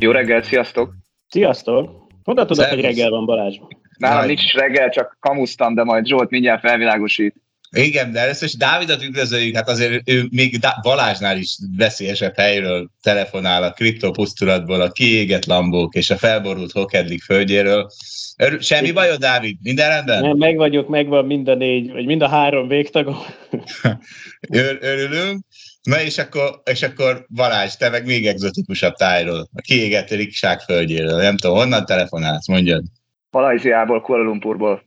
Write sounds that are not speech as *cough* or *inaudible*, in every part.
Jó reggelt, sziasztok! Sziasztok! Honnan tudod, hogy reggel van Balázs? Nálam nincs reggel, csak kamusztam, de majd Zsolt mindjárt felvilágosít. Igen, de először is Dávidot üdvözöljük, hát azért ő még Balázsnál is veszélyesebb helyről telefonál a kriptopusztulatból, a kiégett lambók és a felborult hokedlik földjéről. Semmi bajod, Dávid? Minden rendben? Nem, meg vagyok, megvan mind a négy, vagy mind a három végtagom. *laughs* Örülünk. Na és akkor, és akkor Balázs, te meg még egzotikusabb tájról, a kiégett rikság földjéről. Nem tudom, honnan telefonálsz, mondjad. Malajziából, Kuala Lumpurból.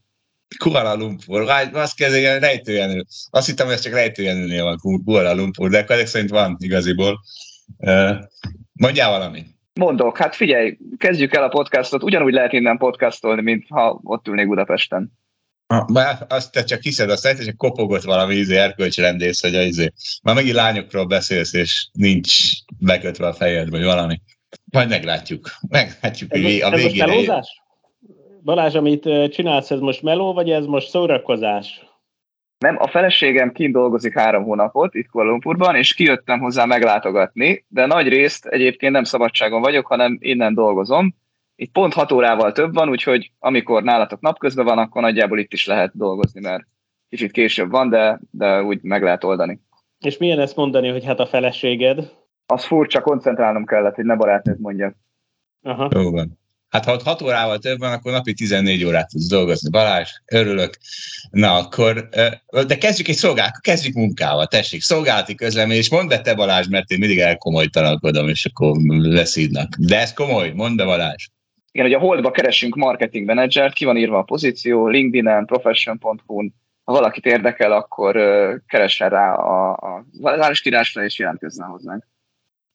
Kuala Lumpur, azt kezdően rejtőjenő. Azt hittem, hogy ez csak rejtőjenőnél van Kuala Lumpur, de akkor ezek szerint van igaziból. Mondjál valamit. Mondok, hát figyelj, kezdjük el a podcastot, ugyanúgy lehet innen podcastolni, mint ha ott ülnék Budapesten. Már azt te csak hiszed, azt te csak kopogott valami izé, erkölcsrendész, hogy izé. Már megint lányokról beszélsz, és nincs bekötve a fejed, vagy valami. Majd meglátjuk. Meglátjuk, hogy a végére. Balázs, amit csinálsz, ez most meló, vagy ez most szórakozás? Nem, a feleségem kint dolgozik három hónapot itt Kuala Lumpurban, és kijöttem hozzá meglátogatni, de nagy részt egyébként nem szabadságon vagyok, hanem innen dolgozom, itt pont 6 órával több van, úgyhogy amikor nálatok napközben van, akkor nagyjából itt is lehet dolgozni, mert kicsit később van, de, de úgy meg lehet oldani. És milyen ezt mondani, hogy hát a feleséged? Az furcsa, koncentrálnom kellett, hogy ne barátnőt mondja. Aha. Jó van. Hát ha 6 órával több van, akkor napi 14 órát tudsz dolgozni. Balázs, örülök. Na akkor, de kezdjük egy szolgálat, kezdjük munkával, tessék, szolgálati közlemény, és mondd be te Balázs, mert én mindig elkomolytalankodom, és akkor leszídnak. De ez komoly, mondd be Balázs. Igen, hogy a Holdba keresünk marketing menedzsert, ki van írva a pozíció, LinkedIn-en, profession.hu-n, ha valakit érdekel, akkor keressen rá a, a városkírásra, és jelentkezzen hozzánk.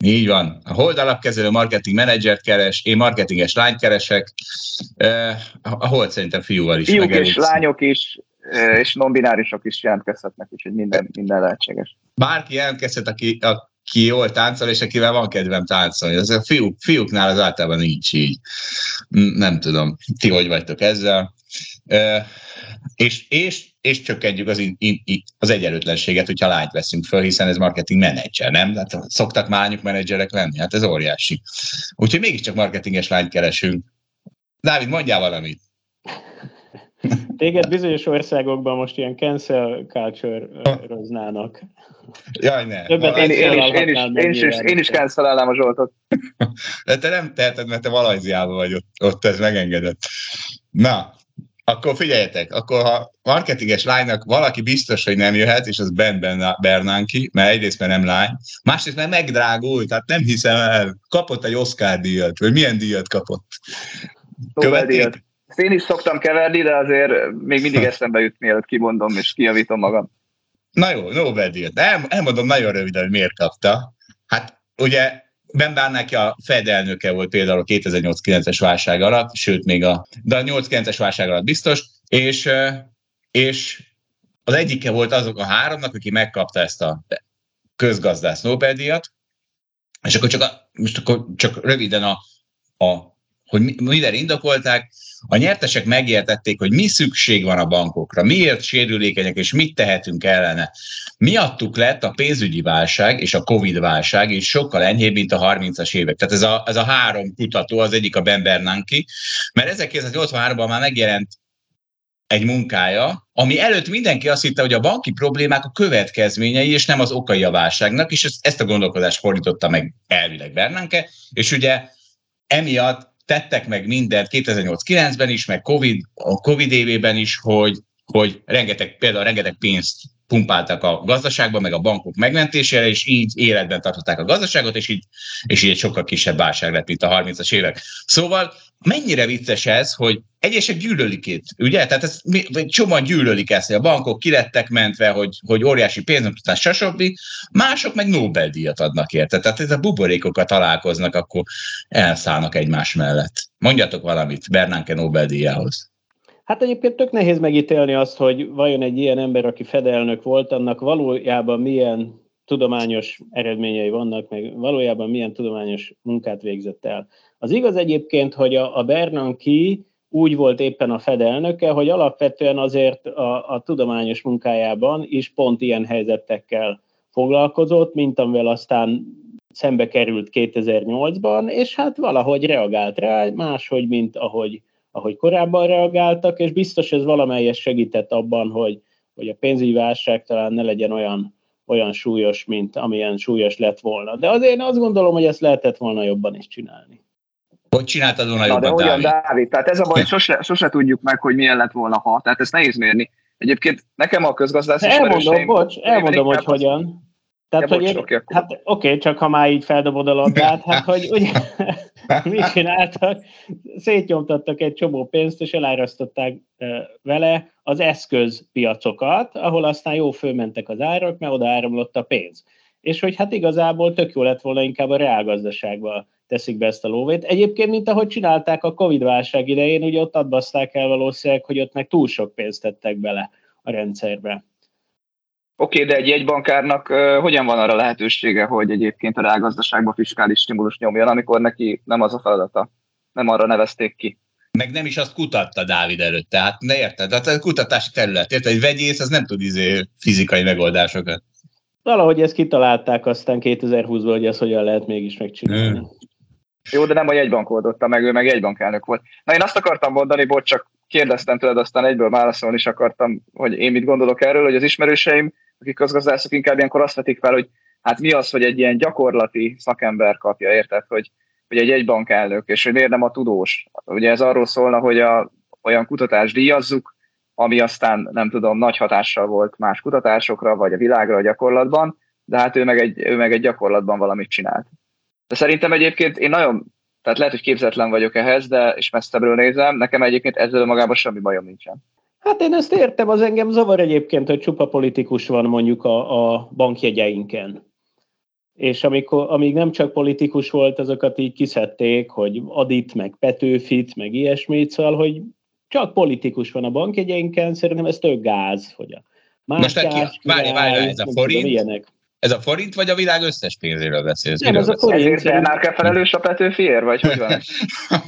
Így van. A Hold alapkezelő marketing menedzsert keres, én marketinges lányt keresek, a Hold szerintem fiúval is. Fiúk és lányok is, és non-binárisok is jelentkezhetnek, úgyhogy minden, minden lehetséges. Bárki jelentkezhet, aki, a, ki jól táncol, és akivel van kedvem táncolni. Ez a fiúk, fiúknál az általában nincs így. Nem tudom, ti hogy vagytok ezzel. E, és, és, és csökkentjük az, in, in, az egyenlőtlenséget, hogyha lányt veszünk föl, hiszen ez marketing menedzser, nem? Hát szoktak mányuk menedzserek lenni, hát ez óriási. Úgyhogy mégiscsak marketinges lányt keresünk. Dávid, mondjál valamit. Téged bizonyos országokban most ilyen cancel culture-roznának. Jaj, ne. Többet én, én, is, én, is, én, is, én is cancelálnám a Zsoltot. De te nem teheted, mert te Valajziában vagy ott, ott ez megengedett. Na, akkor figyeljetek, akkor ha marketinges lánynak valaki biztos, hogy nem jöhet, és az Ben Bernanki, mert egyrészt mert nem lány, másrészt mert megdrágult, tehát nem hiszem el, kapott egy Oscar díjat, vagy milyen díjat kapott? Követték? Ezt én is szoktam keverni, de azért még mindig *laughs* eszembe jut, mielőtt kimondom és kijavítom magam. Na jó, Nobel-díjat. El, elmondom nagyon röviden, hogy miért kapta. Hát ugye Ben Bernanke a Fed elnöke volt például a 2008-9-es válság alatt, sőt még a, de a 8-9-es válság alatt biztos, és, és az egyike volt azok a háromnak, aki megkapta ezt a közgazdász Nobel-díjat, és akkor csak, a, most akkor csak röviden a, a hogy mivel indokolták, a nyertesek megértették, hogy mi szükség van a bankokra, miért sérülékenyek, és mit tehetünk ellene. Miattuk lett a pénzügyi válság és a Covid válság is sokkal enyhébb, mint a 30-as évek. Tehát ez a, ez a három kutató, az egyik a Ben Bernanke, mert 1983-ban már megjelent egy munkája, ami előtt mindenki azt hitte, hogy a banki problémák a következményei, és nem az okai a válságnak, és ezt a gondolkodást fordította meg elvileg Bernanke, és ugye emiatt tettek meg mindent 2008-9-ben is, meg COVID, a Covid évében is, hogy, hogy rengeteg, például rengeteg pénzt pumpáltak a gazdaságba, meg a bankok megmentésére, és így életben tartották a gazdaságot, és így, és így egy sokkal kisebb válság lett, mint a 30-as évek. Szóval mennyire vicces ez, hogy egyesek gyűlölik itt, ugye? Tehát ez, csomóan gyűlölik ezt, hogy a bankok kilettek mentve, hogy, hogy óriási pénzmutatás, stb. Mások meg Nobel-díjat adnak érte. Tehát ez a buborékokat találkoznak, akkor elszállnak egymás mellett. Mondjatok valamit Bernánke Nobel-díjához. Hát egyébként tök nehéz megítélni azt, hogy vajon egy ilyen ember, aki fedelnök volt, annak valójában milyen tudományos eredményei vannak, meg valójában milyen tudományos munkát végzett el. Az igaz egyébként, hogy a, a Bernanke úgy volt éppen a Fed elnöke, hogy alapvetően azért a, a tudományos munkájában is pont ilyen helyzetekkel foglalkozott, mint amivel aztán szembe került 2008-ban, és hát valahogy reagált rá, máshogy, mint ahogy, ahogy korábban reagáltak, és biztos ez valamelyes segített abban, hogy, hogy a pénzügyi válság talán ne legyen olyan, olyan súlyos, mint amilyen súlyos lett volna. De azért én azt gondolom, hogy ezt lehetett volna jobban is csinálni. Hogy csináltad volna jobban, de hogyan, Dávid? Dávid? Tehát ez a baj, sose, sose tudjuk meg, hogy milyen lett volna, ha. Tehát ezt nehéz mérni. Egyébként nekem a közgazdász Elmondom, bocs, elmondom, hogy hogyan. Tehát, ja, hogy bocs, én, hát oké, okay, csak ha már így feldobod a labdát, hát hogy *laughs* ugye, *laughs* mit csináltak? Szétnyomtattak egy csomó pénzt, és elárasztották vele az eszközpiacokat, ahol aztán jó fölmentek az árak, mert oda áramlott a pénz. És hogy hát igazából tök jó lett volna inkább a reálgazdaságban teszik be ezt a lóvét. Egyébként, mint ahogy csinálták a Covid-válság idején, ugye ott adbaszták el valószínűleg, hogy ott meg túl sok pénzt tettek bele a rendszerbe. Oké, okay, de egy jegybankárnak uh, hogyan van arra lehetősége, hogy egyébként a reálgazdaságban fiskális stimulus nyomjon, amikor neki nem az a feladata, nem arra nevezték ki? Meg nem is azt kutatta Dávid előtt, tehát ne érted? Tehát a kutatási terület, érted? Egy vegyész az nem tud izé fizikai megoldásokat. Valahogy ezt kitalálták aztán 2020-ban, hogy ezt hogyan lehet mégis megcsinálni. Hmm. Jó, de nem a jegybank oldotta meg, ő meg jegybankelnök volt. Na én azt akartam mondani, bocs, csak kérdeztem tőled, aztán egyből válaszolni is akartam, hogy én mit gondolok erről, hogy az ismerőseim, akik közgazdászok inkább ilyenkor azt vetik fel, hogy hát mi az, hogy egy ilyen gyakorlati szakember kapja, érted, hogy, hogy egy jegybankelnök, és hogy miért nem a tudós. Ugye ez arról szólna, hogy a, olyan kutatást díjazzuk, ami aztán nem tudom, nagy hatással volt más kutatásokra, vagy a világra a gyakorlatban, de hát ő meg egy, ő meg egy gyakorlatban valamit csinált. De szerintem egyébként én nagyon, tehát lehet, hogy képzetlen vagyok ehhez, de és messzebbről nézem, nekem egyébként ezzel magában semmi bajom nincsen. Hát én ezt értem, az engem zavar egyébként, hogy csupa politikus van mondjuk a, a bankjegyeinken. És amikor, amíg nem csak politikus volt, azokat így kiszedték, hogy Adit, meg Petőfit, meg ilyesmit, szóval, hogy csak politikus van a bankjegyeinken, szerintem ez tök gáz, hogy a Most várj, várj, ez a forint, ilyenek. Ez a forint, vagy a világ összes pénzéről beszélsz? Nem, ez a forint. Ezért Bernánke felelős a Petőfiért, vagy hogy van? *laughs*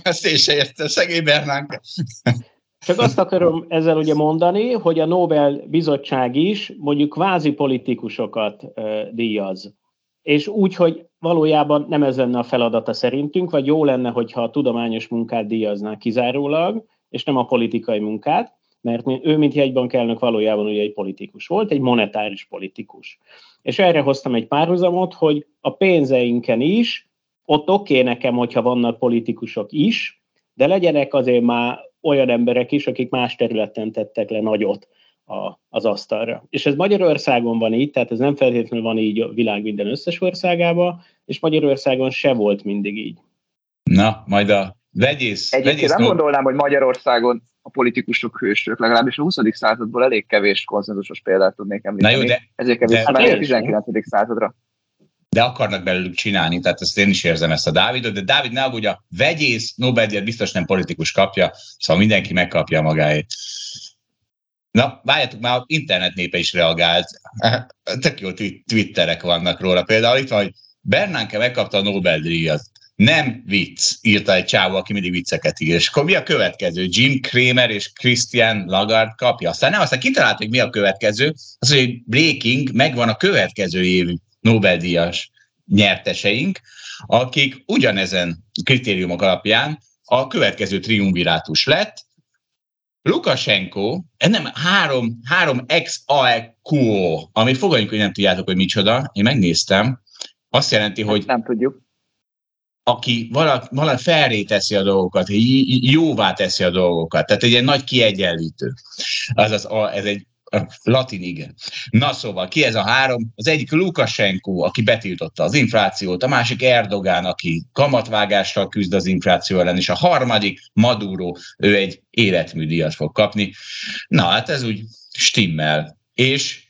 Ezt én se értem, szegény Bernánke. *laughs* Csak azt akarom ezzel ugye mondani, hogy a Nobel bizottság is mondjuk kvázi politikusokat uh, díjaz. És úgy, hogy valójában nem ez lenne a feladata szerintünk, vagy jó lenne, hogyha a tudományos munkát díjaznák kizárólag, és nem a politikai munkát, mert ő, mint jegybankelnök valójában ugye egy politikus volt, egy monetáris politikus. És erre hoztam egy párhuzamot, hogy a pénzeinken is, ott oké okay nekem, hogyha vannak politikusok is, de legyenek azért már olyan emberek is, akik más területen tettek le nagyot a, az asztalra. És ez Magyarországon van így, tehát ez nem feltétlenül van így a világ minden összes országában, és Magyarországon se volt mindig így. Na, majd a vegyész... Egyébként vegyész nem gondolnám, hogy Magyarországon a politikusok hősök, legalábbis a 20. századból elég kevés konszenzusos példát tudnék említeni. Na jó, de, Ezért kell visszamenni a 19. századra. De akarnak belőlük csinálni, tehát ezt én is érzem ezt a Dávidot, de Dávid ne aggódj, a vegyész nobel biztos nem politikus kapja, szóval mindenki megkapja magáét. Na, várjátok, már internet népe is reagált. *laughs* Tök jó twitterek vannak róla. Például itt van, hogy Bernánke megkapta a Nobel-díjat nem vicc, írta egy csávó, aki mindig vicceket ír. És akkor mi a következő? Jim Cramer és Christian Lagarde kapja. Aztán nem, aztán kitalált, hogy mi a következő. Az, hogy Breaking megvan a következő év Nobel-díjas nyerteseink, akik ugyanezen kritériumok alapján a következő triumvirátus lett, Lukashenko, nem, három, három ex aequo, ami fogadjunk, hogy nem tudjátok, hogy micsoda, én megnéztem, azt jelenti, hogy... Nem tudjuk aki vala, vala felré teszi a dolgokat, jóvá teszi a dolgokat. Tehát egy nagy kiegyenlítő. Azaz, a, ez egy Latin, igen. Na szóval, ki ez a három? Az egyik Lukashenko, aki betiltotta az inflációt, a másik Erdogán, aki kamatvágással küzd az infláció ellen, és a harmadik Maduro, ő egy életműdíjat fog kapni. Na, hát ez úgy stimmel. És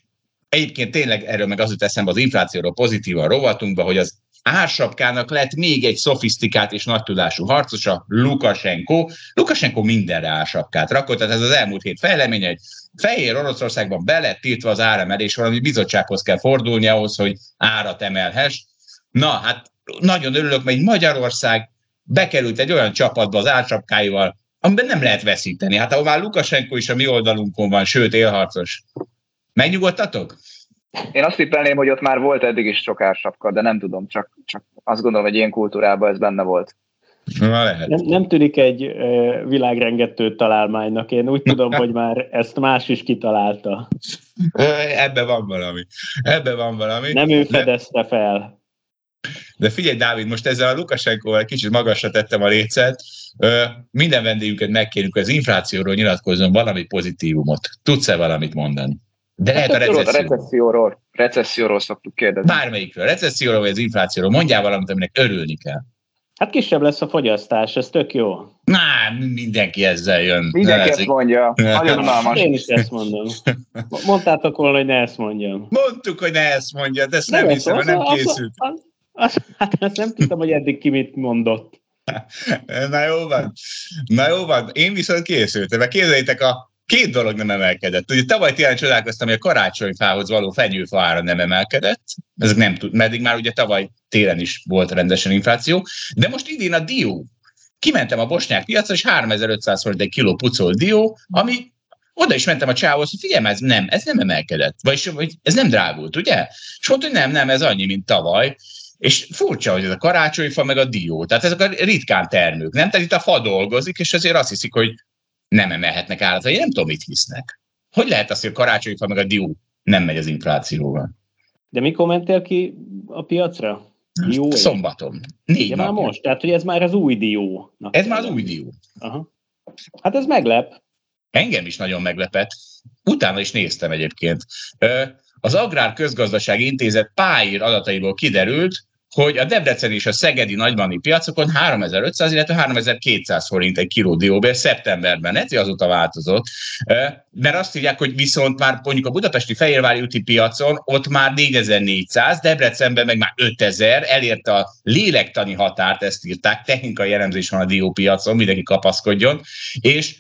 egyébként tényleg erről meg az jut eszembe az inflációról pozitívan rovatunkba, hogy az ársapkának lett még egy szofisztikált és nagy tudású harcosa, Lukashenko. Lukashenko mindenre ársapkát rakott, tehát ez az elmúlt hét fejleménye, hogy Fehér Oroszországban be lett tiltva az áremelés, valami bizottsághoz kell fordulni ahhoz, hogy árat emelhess. Na, hát nagyon örülök, mert Magyarország bekerült egy olyan csapatba az ársapkáival, amiben nem lehet veszíteni. Hát ahol már Lukashenko is a mi oldalunkon van, sőt élharcos. Megnyugodtatok? Én azt tippelném, hogy ott már volt eddig is sok ársapka, de nem tudom, csak, csak azt gondolom, hogy ilyen kultúrában ez benne volt. Na, lehet. Nem, nem tűnik egy uh, világrengető találmánynak. Én úgy tudom, hogy már ezt más is kitalálta. Ebbe van valami. Ebbe van valami. Nem ő fedezte fel. De figyelj, Dávid, most ezzel a Lukasenkoval kicsit magasra tettem a lécet. Minden vendégünket megkérjük, hogy az inflációról nyilatkozzon valami pozitívumot. Tudsz-e valamit mondani? De lehet a recesszióról. recesszióról. Recesszióról szoktuk kérdezni. Bármelyikről. Recesszióról vagy az inflációról. Mondjál valamit, aminek örülni kell. Hát kisebb lesz a fogyasztás, ez tök jó. Na, mindenki ezzel jön. Mindenki ezt mondja. Nagyon Én is ezt mondom. Mondtátok volna, hogy ne ezt mondjam. Mondtuk, hogy ne ezt mondja, de ezt nem, nem hiszem, hogy nem készült. Az, az, az, hát ezt nem tudtam, hogy eddig ki mit mondott. *laughs* Na jó van. Na jó van. Én viszont készültem. Mert képzeljétek, a két dolog nem emelkedett. Ugye tavaly télen csodálkoztam, hogy a karácsonyfához való fenyőfa ára nem emelkedett, ezek nem tud, meddig már ugye tavaly télen is volt rendesen infláció, de most idén a dió. Kimentem a bosnyák piacra, és 3500 forint egy kiló pucolt dió, ami oda is mentem a csához, hogy figyelj, ez nem, ez nem emelkedett, vagyis ez nem drágult, ugye? És mondta, hogy nem, nem, ez annyi, mint tavaly. És furcsa, hogy ez a karácsonyfa meg a dió. Tehát ezek a ritkán termők, nem? Tehát itt a fa dolgozik, és azért azt hiszik, hogy nem emelhetnek árat, vagy nem tudom, mit hisznek. Hogy lehet az, hogy a karácsonyfa meg a dió nem megy az inflációval? De mikor mentél ki a piacra? Dió Szombaton. Négy ja, már most, tehát hogy ez már az új dió. Ez már az új dió. Aha. Hát ez meglep. Engem is nagyon meglepett. Utána is néztem egyébként. Az Agrár Közgazdasági Intézet pályír adataiból kiderült, hogy a Debrecen és a Szegedi nagybani piacokon 3500, illetve 3200 forint egy kiló dióbér szeptemberben, ez azóta változott, mert azt írják, hogy viszont már mondjuk a budapesti Fehérvári úti piacon ott már 4400, Debrecenben meg már 5000, elérte a lélektani határt, ezt írták, technikai jellemzés van a diópiacon, mindenki kapaszkodjon, és,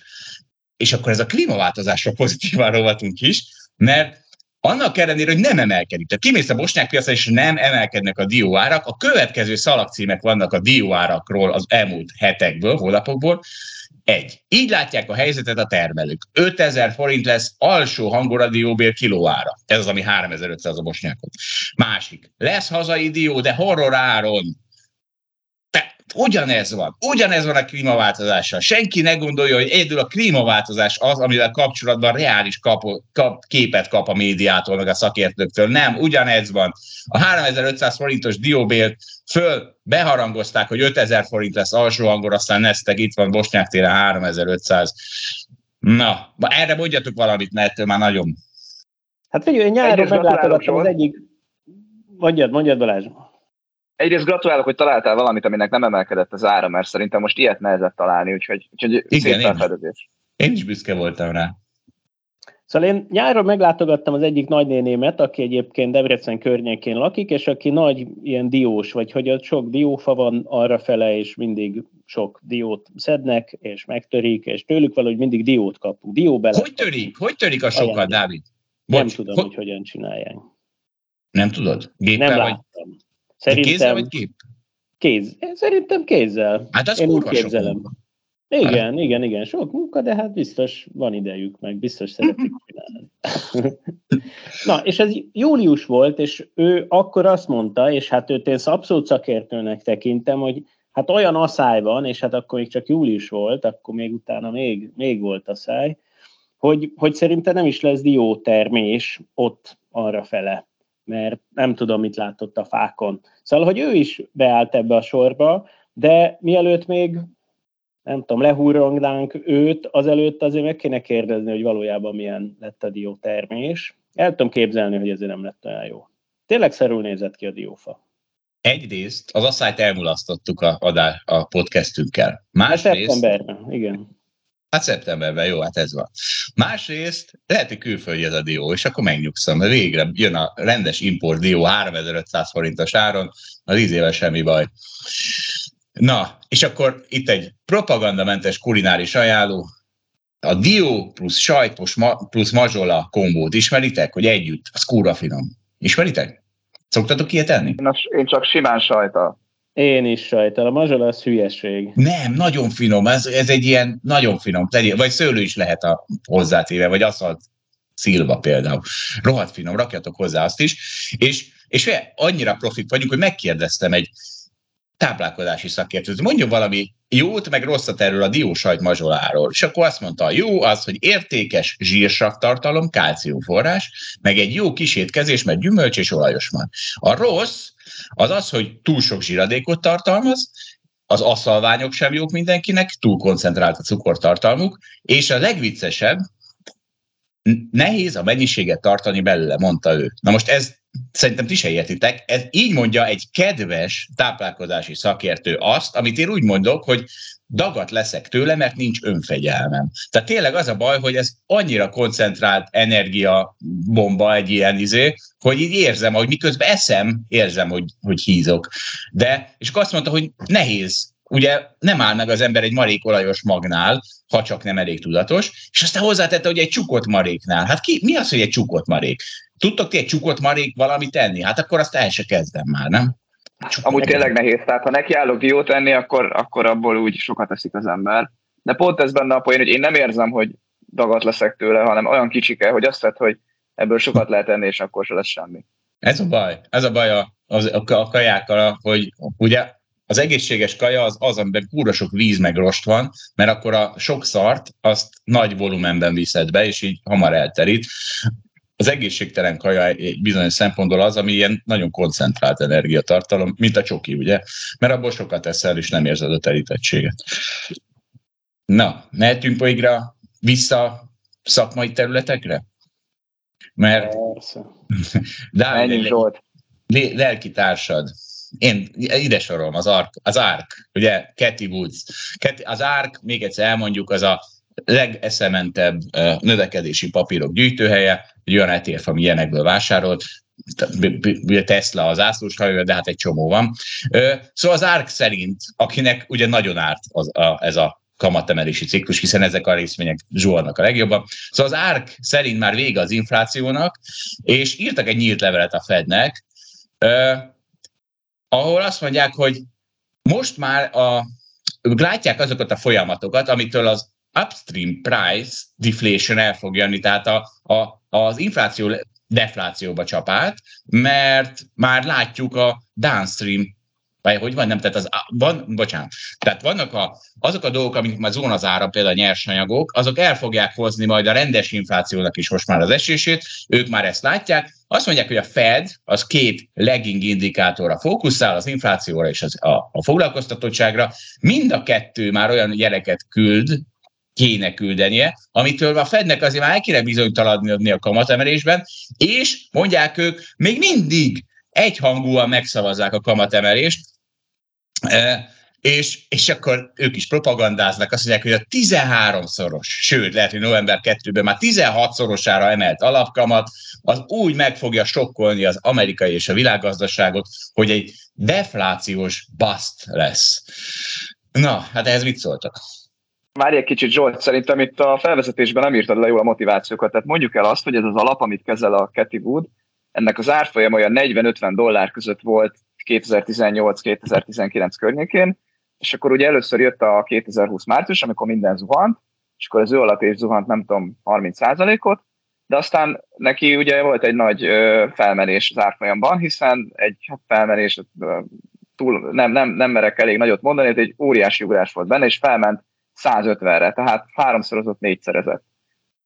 és akkor ez a klímaváltozásra pozitívan rovatunk is, mert annak ellenére, hogy nem emelkedik. Tehát kimész a bosnyák piacra, és nem emelkednek a dióárak. A következő szalagcímek vannak a dióárakról az elmúlt hetekből, hónapokból. Egy. Így látják a helyzetet a termelők. 5000 forint lesz alsó hangora dióbér kilóára. Ez az, ami 3500 a bosnyákot. Másik. Lesz hazai dió, de horror áron Ugyanez van. Ugyanez van a klímaváltozással. Senki ne gondolja, hogy egyedül a klímaváltozás az, amivel kapcsolatban reális kap, kap, képet kap a médiától, meg a szakértőktől. Nem, ugyanez van. A 3500 forintos dióbért föl beharangozták, hogy 5000 forint lesz alsó hangor, aztán neztek, itt van Bosnyák téren 3500. Na, erre mondjatok valamit, mert ettől már nagyon... Hát figyelj, nyáron meglátogattam az egyik... Mondjad, mondjad Balázs egyrészt gratulálok, hogy találtál valamit, aminek nem emelkedett az ára, mert szerintem most ilyet nehezett találni, úgyhogy, úgyhogy Igen, szép felfedezés. Én is büszke voltam rá. Szóval én nyáron meglátogattam az egyik nagynénémet, aki egyébként Debrecen környékén lakik, és aki nagy ilyen diós, vagy hogy ott sok diófa van arra fele, és mindig sok diót szednek, és megtörik, és tőlük valahogy mindig diót kapunk. Dió bele. Hogy törik? Hogy törik a sokat, Dávid? Bocs, nem tudom, hogy... hogy hogyan csinálják. Nem tudod? Géppel nem láttam. Vagy? Szerintem, kézzel vagy gép? Kéz. Szerintem kézzel. Hát az Én úgy képzelem. Igen, hát. igen, igen, sok munka, de hát biztos van idejük, meg biztos szeretik csinálni. *laughs* Na, és ez július volt, és ő akkor azt mondta, és hát őt én abszolút szakértőnek tekintem, hogy hát olyan asszály van, és hát akkor még csak július volt, akkor még utána még, még volt a száj, hogy, hogy szerintem nem is lesz diótermés ott arra fele mert nem tudom, mit látott a fákon. Szóval, hogy ő is beállt ebbe a sorba, de mielőtt még nem tudom, lehúrongnánk őt, azelőtt azért meg kéne kérdezni, hogy valójában milyen lett a diótermés. El tudom képzelni, hogy ezért nem lett olyan jó. Tényleg szerül nézett ki a diófa. Egyrészt az asszályt elmulasztottuk a, a, a podcastünkkel. Másrészt... Szeptemberben, igen. Hát szeptemberben, jó, hát ez van. Másrészt lehet, hogy külföldi ez a dió, és akkor megnyugszom, mert végre jön a rendes import dió 3500 forintos áron, az ízével semmi baj. Na, és akkor itt egy propagandamentes kulináris ajánló, a dió plusz sajtos plusz mazsola kombót ismeritek, hogy együtt, az kúra finom. Ismeritek? Szoktatok ilyet enni? Én csak simán sajta. Én is sajtal. A mazsola az hülyeség. Nem, nagyon finom. Ez, ez egy ilyen nagyon finom. Vagy szőlő is lehet a hozzátéve, vagy aszalt szilva például. Rohadt finom, rakjatok hozzá azt is. És, és annyira profit vagyunk, hogy megkérdeztem egy táplálkozási szakértőt, mondjon valami jót, meg rosszat erről a diósajt mazsoláról. És akkor azt mondta, jó az, hogy értékes zsírsav tartalom, kálciumforrás, meg egy jó kisétkezés, mert gyümölcs és olajos van. A rossz az az, hogy túl sok zsíradékot tartalmaz, az asszalványok sem jók mindenkinek, túl koncentrált a cukortartalmuk, és a legviccesebb, nehéz a mennyiséget tartani belőle, mondta ő. Na most ez szerintem ti se értitek, ez így mondja egy kedves táplálkozási szakértő azt, amit én úgy mondok, hogy dagat leszek tőle, mert nincs önfegyelmem. Tehát tényleg az a baj, hogy ez annyira koncentrált energia bomba egy ilyen izé, hogy így érzem, hogy miközben eszem, érzem, hogy, hogy hízok. De, és akkor azt mondta, hogy nehéz ugye nem áll meg az ember egy marékolajos magnál, ha csak nem elég tudatos, és aztán hozzátette, hogy egy csukott maréknál. Hát ki, mi az, hogy egy csukott marék? Tudtok ti egy csukott marék valamit tenni? Hát akkor azt el se kezdem már, nem? Csukott Amúgy tényleg nehéz, tehát ha nekiállok diót tenni, akkor, akkor abból úgy sokat teszik az ember. De pont ez benne a poén, hogy én nem érzem, hogy dagat leszek tőle, hanem olyan kicsike, hogy azt vett, hogy ebből sokat lehet enni, és akkor se lesz semmi. Ez a baj. Ez a baj a, a, a kajákkal, hogy ugye az egészséges kaja az az, amiben kúra sok víz meg rost van, mert akkor a sok szart azt nagy volumenben viszed be, és így hamar elterít. Az egészségtelen kaja egy bizonyos szempontból az, ami ilyen nagyon koncentrált energiatartalom, mint a csoki, ugye? Mert abból sokat eszel, és nem érzed a terítettséget. Na, mehetünk poigra vissza szakmai területekre? Mert *laughs* Dávid, lelki társad, én ide sorolom az ARK, az ARK ugye, Cathy Woods. Az ARK, még egyszer elmondjuk, az a legeszementebb növekedési papírok gyűjtőhelye, egy olyan ETF, ami ilyenekből vásárolt, Tesla az ászlós de hát egy csomó van. Szóval az ARK szerint, akinek ugye nagyon árt az, a, ez a kamatemelési ciklus, hiszen ezek a részvények zsuharnak a legjobban. Szóval az ARK szerint már vége az inflációnak, és írtak egy nyílt levelet a Fednek, ahol azt mondják, hogy most már a, látják azokat a folyamatokat, amitől az upstream price deflation el fog jönni, tehát a, a, az infláció deflációba csapát, mert már látjuk a downstream vagy hogy van, nem, tehát az, van, bocsánat, tehát vannak a, azok a dolgok, amik már zón az ára, például a nyersanyagok, azok el fogják hozni majd a rendes inflációnak is most már az esését, ők már ezt látják, azt mondják, hogy a Fed az két legging indikátorra fókuszál, az inflációra és az, a, a foglalkoztatottságra, mind a kettő már olyan jeleket küld, kéne küldenie, amitől a Fednek azért már el kéne bizonytalanodni a kamatemelésben, és mondják ők, még mindig egyhangúan megszavazzák a kamatemelést, és, és akkor ők is propagandáznak, azt mondják, hogy a 13-szoros, sőt, lehet, hogy november 2-ben már 16-szorosára emelt alapkamat, az úgy meg fogja sokkolni az amerikai és a világgazdaságot, hogy egy deflációs bust lesz. Na, hát ehhez mit szóltak? Várj egy kicsit, Zsolt, szerintem itt a felvezetésben nem írtad le jól a motivációkat. Tehát mondjuk el azt, hogy ez az alap, amit kezel a Cathy Wood, ennek az árfolyam olyan 40-50 dollár között volt 2018-2019 környékén, és akkor ugye először jött a 2020 március, amikor minden zuhant, és akkor az ő alatt is zuhant, nem tudom, 30%-ot, de aztán neki ugye volt egy nagy felmenés az árfolyamban, hiszen egy hát felmenés, túl, nem, nem, nem merek elég nagyot mondani, de egy óriási ugrás volt benne, és felment 150-re, tehát háromszorozott, négyszerezett.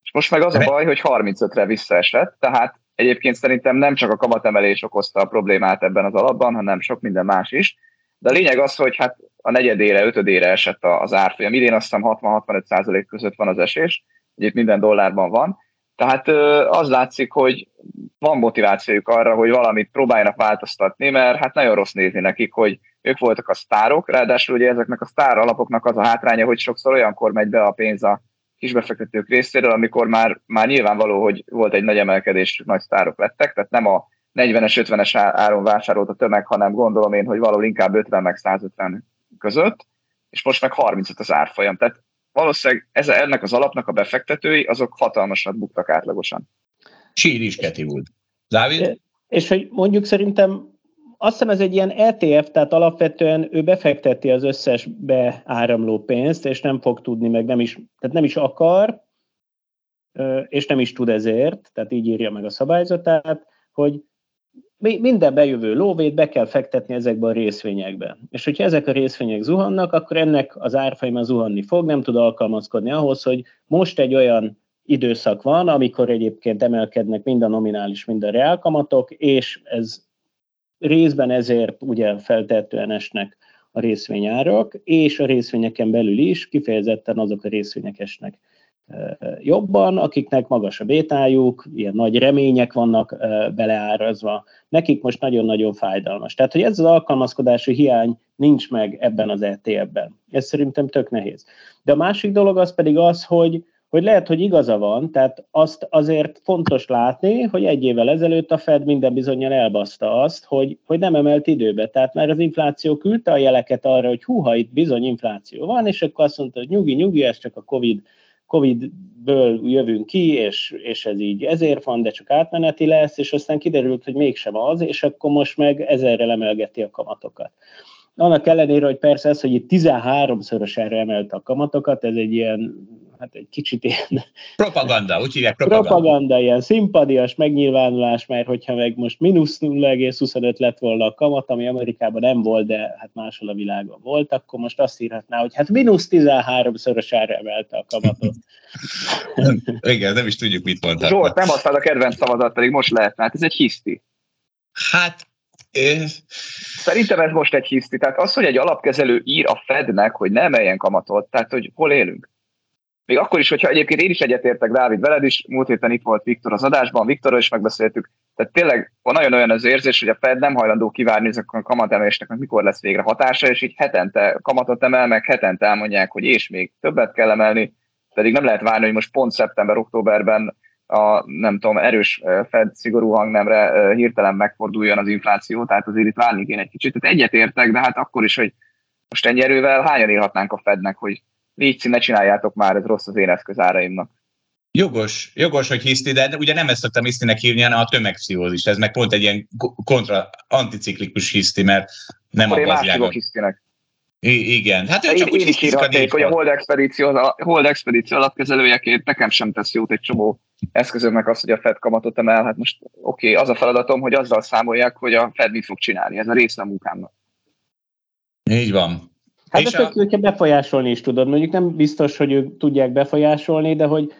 És most meg az a baj, hogy 35-re visszaesett, tehát Egyébként szerintem nem csak a kamatemelés okozta a problémát ebben az alapban, hanem sok minden más is. De a lényeg az, hogy hát a negyedére, ötödére esett az árfolyam. Idén azt hiszem 60-65% között van az esés, itt minden dollárban van. Tehát az látszik, hogy van motivációjuk arra, hogy valamit próbáljanak változtatni, mert hát nagyon rossz nézni nekik, hogy ők voltak a sztárok, ráadásul ugye ezeknek a sztár alapoknak az a hátránya, hogy sokszor olyankor megy be a pénz a kisbefektetők részéről, amikor már, már nyilvánvaló, hogy volt egy nagy emelkedés, nagy sztárok lettek, tehát nem a 40-es, 50-es áron vásárolt a tömeg, hanem gondolom én, hogy valahol inkább 50 meg 150 között, és most meg 35 az árfolyam. Tehát valószínűleg ez, ennek az alapnak a befektetői, azok hatalmasat buktak átlagosan. Sír is volt. Dávid? És hogy mondjuk szerintem azt hiszem ez egy ilyen ETF, tehát alapvetően ő befekteti az összes beáramló pénzt, és nem fog tudni, meg nem is, tehát nem is akar, és nem is tud ezért, tehát így írja meg a szabályzatát, hogy minden bejövő lóvét be kell fektetni ezekbe a részvényekbe. És hogyha ezek a részvények zuhannak, akkor ennek az árfolyama zuhanni fog, nem tud alkalmazkodni ahhoz, hogy most egy olyan időszak van, amikor egyébként emelkednek mind a nominális, mind a reálkamatok, és ez részben ezért ugye feltehetően esnek a részvényárak, és a részvényeken belül is kifejezetten azok a részvények esnek jobban, akiknek magas a bétájuk, ilyen nagy remények vannak beleárazva, nekik most nagyon-nagyon fájdalmas. Tehát, hogy ez az alkalmazkodási hiány nincs meg ebben az ETF-ben. Ez szerintem tök nehéz. De a másik dolog az pedig az, hogy hogy lehet, hogy igaza van, tehát azt azért fontos látni, hogy egy évvel ezelőtt a Fed minden bizonyal elbaszta azt, hogy, hogy nem emelt időbe. Tehát már az infláció küldte a jeleket arra, hogy húha, itt bizony infláció van, és akkor azt mondta, hogy nyugi, nyugi, ez csak a Covid Covid-ből jövünk ki, és, és ez így ezért van, de csak átmeneti lesz, és aztán kiderült, hogy mégsem az, és akkor most meg ezerrel emelgeti a kamatokat. Annak ellenére, hogy persze ez, hogy itt 13-szorosára emelte a kamatokat, ez egy ilyen hát egy kicsit ilyen... Propaganda, úgy hívják propaganda. Propaganda, ilyen szimpadias megnyilvánulás, mert hogyha meg most mínusz 0,25 lett volna a kamat, ami Amerikában nem volt, de hát máshol a világon volt, akkor most azt írhatná, hogy hát mínusz 13-szorosára emelte a kamatot. *laughs* Igen, nem is tudjuk, mit mondtak. Zsolt, nem adtad a kedvenc szavazat, pedig most lehet, hát ez egy hiszti. Hát Szerintem ez most egy hiszti. Tehát az, hogy egy alapkezelő ír a Fednek, hogy ne emeljen kamatot, tehát hogy hol élünk. Még akkor is, hogyha egyébként én is egyetértek, Dávid, veled is, múlt héten itt volt Viktor az adásban, Viktorral is megbeszéltük, tehát tényleg van nagyon olyan az érzés, hogy a Fed nem hajlandó kivárni ezek a kamatemelésnek, mikor lesz végre hatása, és így hetente kamatot emel, meg hetente elmondják, hogy és még többet kell emelni, pedig nem lehet várni, hogy most pont szeptember-októberben a nem tudom, erős Fed szigorú hangnemre hirtelen megforduljon az infláció, tehát azért itt várni kéne egy kicsit. Tehát egyetértek, de hát akkor is, hogy most ennyi erővel hányan írhatnánk a Fednek, hogy légy ne csináljátok már, ez rossz az én eszközáraimnak. Jogos, jogos, hogy hiszti, de ugye nem ezt szoktam hisztinek hívni, hanem a tömegpszichózis. Ez meg pont egy ilyen kontra, anticiklikus hiszti, mert nem Akkor a én hisztinek. I- igen. Hát ő csak én, úgy én is írhatnék, hogy a Hold Expedíció, a Hold Expedíció alapkezelőjeként nekem sem tesz jót egy csomó eszközöknek az, hogy a Fed kamatot emel. Hát most oké, okay, az a feladatom, hogy azzal számolják, hogy a Fed mit fog csinálni. Ez a része a munkámnak. Így van. Hát és de a... őket befolyásolni is tudod. Mondjuk nem biztos, hogy ők tudják befolyásolni, de hogy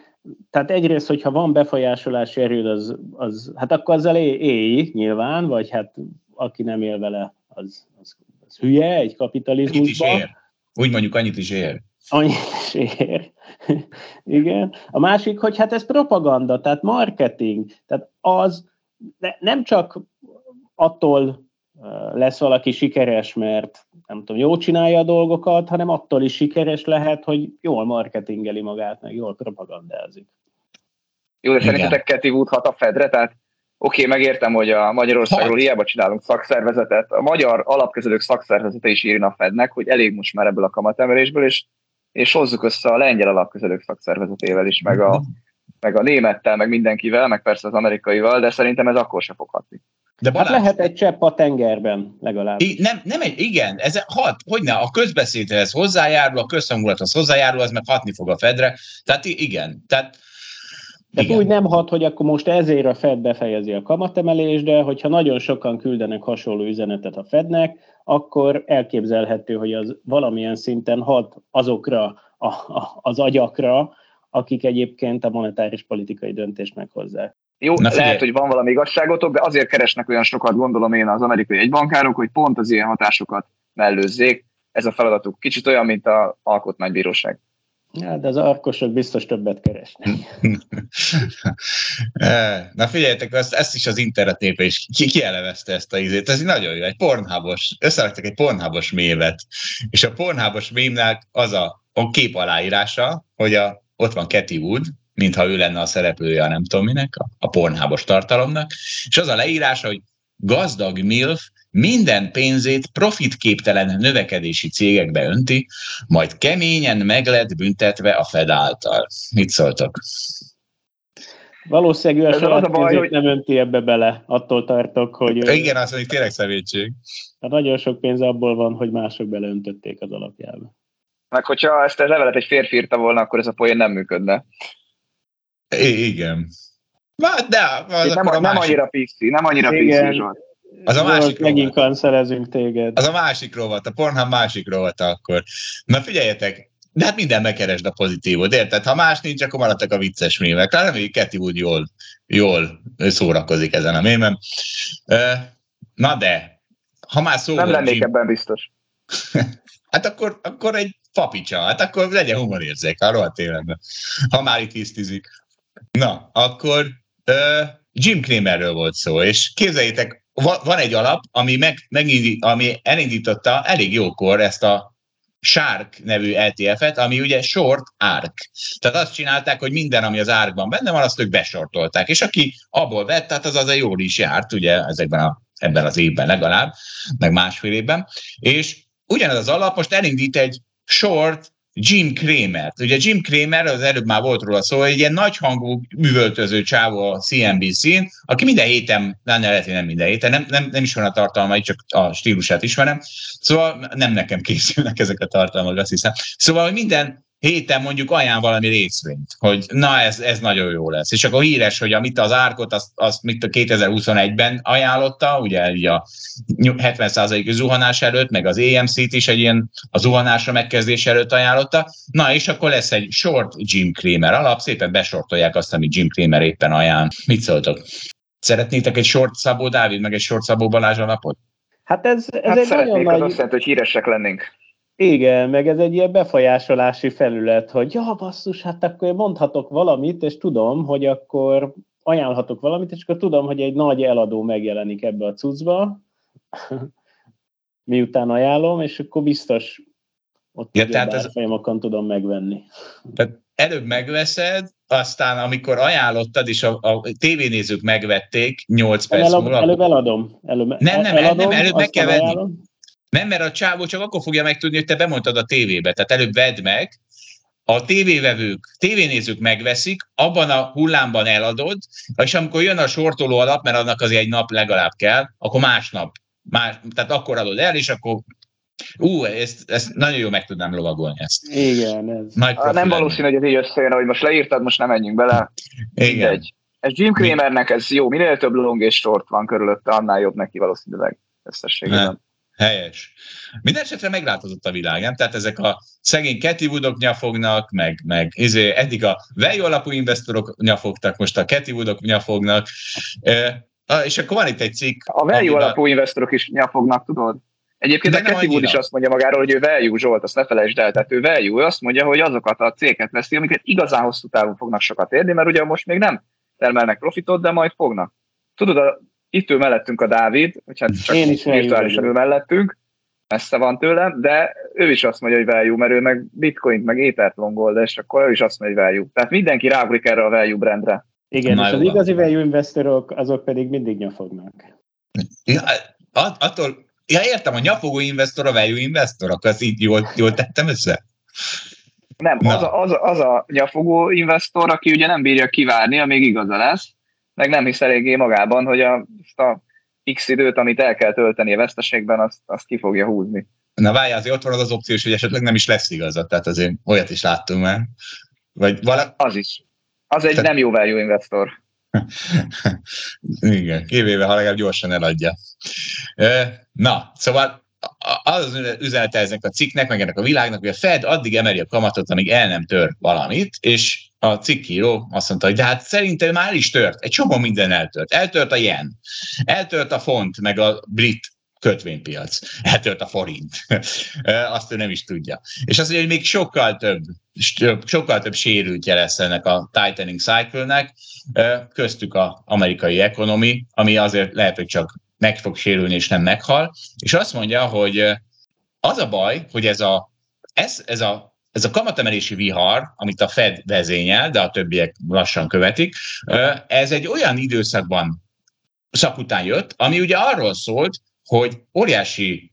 tehát egyrészt, hogyha van befolyásolási erőd, az, az hát akkor azzal élj nyilván, vagy hát aki nem él vele, az, az, az hülye egy kapitalizmusban. Annyit is ér. Úgy mondjuk annyit is ér. Annyit is ér. *laughs* Igen. A másik, hogy hát ez propaganda, tehát marketing. Tehát az nem csak attól lesz valaki sikeres, mert nem tudom, jól csinálja a dolgokat, hanem attól is sikeres lehet, hogy jól marketingeli magát, meg jól propagandázik. Jó, de szerintetek Keti a Fedre? Tehát oké, okay, megértem, hogy a Magyarországról hiába csinálunk szakszervezetet, a magyar alapkezelők szakszervezete is írna a Fednek, hogy elég most már ebből a kamatemelésből, és, és hozzuk össze a lengyel alapkezelők szakszervezetével is, meg a, meg a némettel, meg mindenkivel, meg persze az amerikaival, de szerintem ez akkor se fog hatni. De hát lehet egy csepp a tengerben legalább. I, nem, nem egy, igen, ez hat, hogy ne, a közbeszédhez hozzájárul, a közhangulathoz hozzájárul, az meg hatni fog a Fedre. Tehát igen, tehát tehát úgy nem hat, hogy akkor most ezért a Fed befejezi a kamatemelést, de hogyha nagyon sokan küldenek hasonló üzenetet a Fednek, akkor elképzelhető, hogy az valamilyen szinten hat azokra a, a, az agyakra, akik egyébként a monetáris politikai döntést meghozzák. Jó, Na, lehet, hogy van valami igazságotok, de azért keresnek olyan sokat, gondolom én, az amerikai egybankárok, hogy pont az ilyen hatásokat mellőzzék. ez a feladatuk. Kicsit olyan, mint a alkotmánybíróság. Ja, de az arkosok biztos többet keresnek. *laughs* Na figyeljetek, ezt, ezt is az internet népe is ki, kielevezte ezt a izét. Ez nagyon jó, egy pornhábos, összeraktak egy pornhábos mévet, és a pornhábos mémnek az a, a kép aláírása, hogy a, ott van Cathy Wood, mintha ő lenne a szereplője a nem tudom minek, a, a pornhábos tartalomnak, és az a leírása, hogy gazdag MILF minden pénzét profitképtelen növekedési cégekbe önti, majd keményen meg lett büntetve a Fed által. Mit szóltok? Valószínűleg a saját baj, hogy... nem önti ebbe bele, attól tartok, hogy... Igen, az mondjuk tényleg szemétség. Hát nagyon sok pénz abból van, hogy mások beleöntötték az alapjába. Meg hogyha ezt a levelet egy férfi írta volna, akkor ez a poén nem működne. Igen. De, de az nem, nem másik... annyira piszi, nem annyira piszi, az a másik Megint kanszerezünk téged. Az a másik rovat, a Pornhub másik rovat akkor. Na figyeljetek, de hát minden megkeresd a pozitívot, érted? Ha más nincs, akkor maradtak a vicces mémek. Reméljük, Keti úgy jól, jól szórakozik ezen a mémem. Na de, ha már szó Nem lennék Jim... ebben biztos. *laughs* hát akkor, akkor egy papicsa, hát akkor legyen humorérzék a rohadt életben, ha már itt hisztizik. Na, akkor uh, Jim Cramerről volt szó, és képzeljétek, van egy alap, ami, meg, megindít, ami elindította elég jókor ezt a Shark nevű ETF-et, ami ugye short arc. Tehát azt csinálták, hogy minden, ami az árkban benne van, azt ők besortolták. És aki abból vett, tehát az az a jól is járt, ugye ezekben a, ebben az évben legalább, meg másfél évben. És ugyanez az alap most elindít egy short Jim Cramer. Ugye Jim Cramer, az előbb már volt róla szó, egy ilyen nagyhangú művöltöző csávó a CNBC-n, aki minden héten, nem, lehet, nem minden héten, nem, nem, nem ismerem a tartalmait, csak a stílusát ismerem, szóval nem nekem készülnek ezek a tartalmak, azt hiszem. Szóval, minden héten mondjuk ajánl valami részvényt, hogy na ez, ez nagyon jó lesz. És akkor híres, hogy amit az árkot, azt, azt mit a 2021-ben ajánlotta, ugye így a 70% zuhanás előtt, meg az EMC-t is egy ilyen a zuhanásra megkezdés előtt ajánlotta. Na és akkor lesz egy short Jim Cramer alap, szépen besortolják azt, amit Jim Cramer éppen ajánl. Mit szóltok? Szeretnétek egy short Szabó Dávid, meg egy short Szabó Balázs alapot? Hát ez, ez hát egy nagyon nagy... azt jelenti, hogy híresek lennénk. Igen, meg ez egy ilyen befolyásolási felület, hogy ja, basszus, hát akkor mondhatok valamit, és tudom, hogy akkor ajánlhatok valamit, és akkor tudom, hogy egy nagy eladó megjelenik ebbe a cuccba, *laughs* miután ajánlom, és akkor biztos ott ja, tehát ez... folyamokon tudom megvenni. Tehát előbb megveszed, aztán amikor ajánlottad, és a, a tévénézők megvették 8 perc előbb, múlva... Előbb eladom. Előbb, nem, nem, eladom, nem, előbb meg kell venni. Nem, mert a csávó csak akkor fogja megtudni, hogy te bemondtad a tévébe. Tehát előbb vedd meg, a tévévevők, tévénézők megveszik, abban a hullámban eladod, és amikor jön a sortoló alap, mert annak azért egy nap legalább kell, akkor másnap, más, tehát akkor adod el, és akkor Ú, ezt, ezt nagyon jó meg tudnám lovagolni ezt. Igen, ez. Nagy nem valószínű, hogy ez így összejön, hogy most leírtad, most nem menjünk bele. Igen. Egy. Ez Jim Cramernek ez jó, minél több long és short van körülötte, annál jobb neki valószínűleg összességében. Helyes. Mindenesetre megváltozott a világ, nem? Tehát ezek a szegény Cathy Woodok nyafognak, meg, meg izé, eddig a value alapú investorok nyafogtak, most a Cathy Woodok nyafognak. E, és akkor van itt egy cikk. A value alapú a... investorok is nyafognak, tudod? Egyébként De a Cathy Wood is azt mondja magáról, hogy ő value Zsolt, azt ne felejtsd el, tehát ő value, ő azt mondja, hogy azokat a cégeket veszi, amiket igazán hosszú távon fognak sokat érni, mert ugye most még nem termelnek profitot, de majd fognak. Tudod, a itt ül mellettünk a Dávid, hogy hát csak Én is virtuálisan ül mellettünk, messze van tőlem, de ő is azt mondja, hogy value, mert ő meg bitcoin meg étert longol, és akkor ő is azt mondja, hogy value. Tehát mindenki ráugrik erre a value brandre. Igen, Na, és az van. igazi value investorok, azok pedig mindig nyafognak. Ja, attól, ja értem, a nyafogó investor a value investor, akkor azt így jól, jól tettem össze? Nem, az a, az, a, az a nyafogó investor, aki ugye nem bírja kivárni, amíg igaza lesz, meg nem hisz eléggé magában, hogy a, a x időt, amit el kell tölteni a veszteségben, azt, azt ki fogja húzni. Na várjál, azért ott van az az opció, hogy esetleg nem is lesz igaza, tehát azért olyat is láttunk már. Vagy vala... Az is. Az egy tehát... nem jó value investor. *laughs* Igen, kivéve, ha legalább gyorsan eladja. Na, szóval az az üzenete ezek a cikknek, meg ennek a világnak, hogy a Fed addig emeli a kamatot, amíg el nem tör valamit, és a cikkíró azt mondta, hogy de hát szerintem már is tört, egy csomó minden eltört. Eltört a yen, eltört a font, meg a brit kötvénypiac, eltört a forint. *laughs* Azt ő nem is tudja. És azt mondja, hogy még sokkal több, sokkal több sérültje lesz ennek a tightening cycle-nek, köztük az amerikai ekonomi, ami azért lehet, hogy csak meg fog sérülni és nem meghal. És azt mondja, hogy az a baj, hogy ez a, ez, ez a ez a kamatemelési vihar, amit a Fed vezényel, de a többiek lassan követik, ez egy olyan időszakban szak jött, ami ugye arról szólt, hogy óriási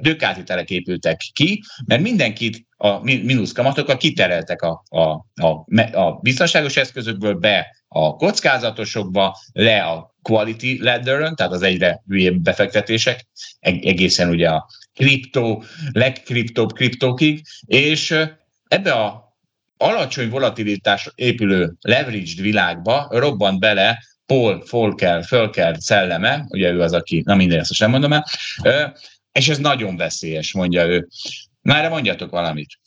dökkátitelek épültek ki, mert mindenkit a mínusz kamatokkal kitereltek a, a, a, a biztonságos eszközökből be a kockázatosokba, le a quality ladder tehát az egyre hülyébb befektetések, egészen ugye a kriptó, legkriptóbb kriptókig, és ebbe a alacsony volatilitás épülő leveraged világba robbant bele Paul Volcker, Volcker szelleme, ugye ő az, aki, na minden, ezt nem mondom el, és ez nagyon veszélyes, mondja ő. Már mondjatok valamit.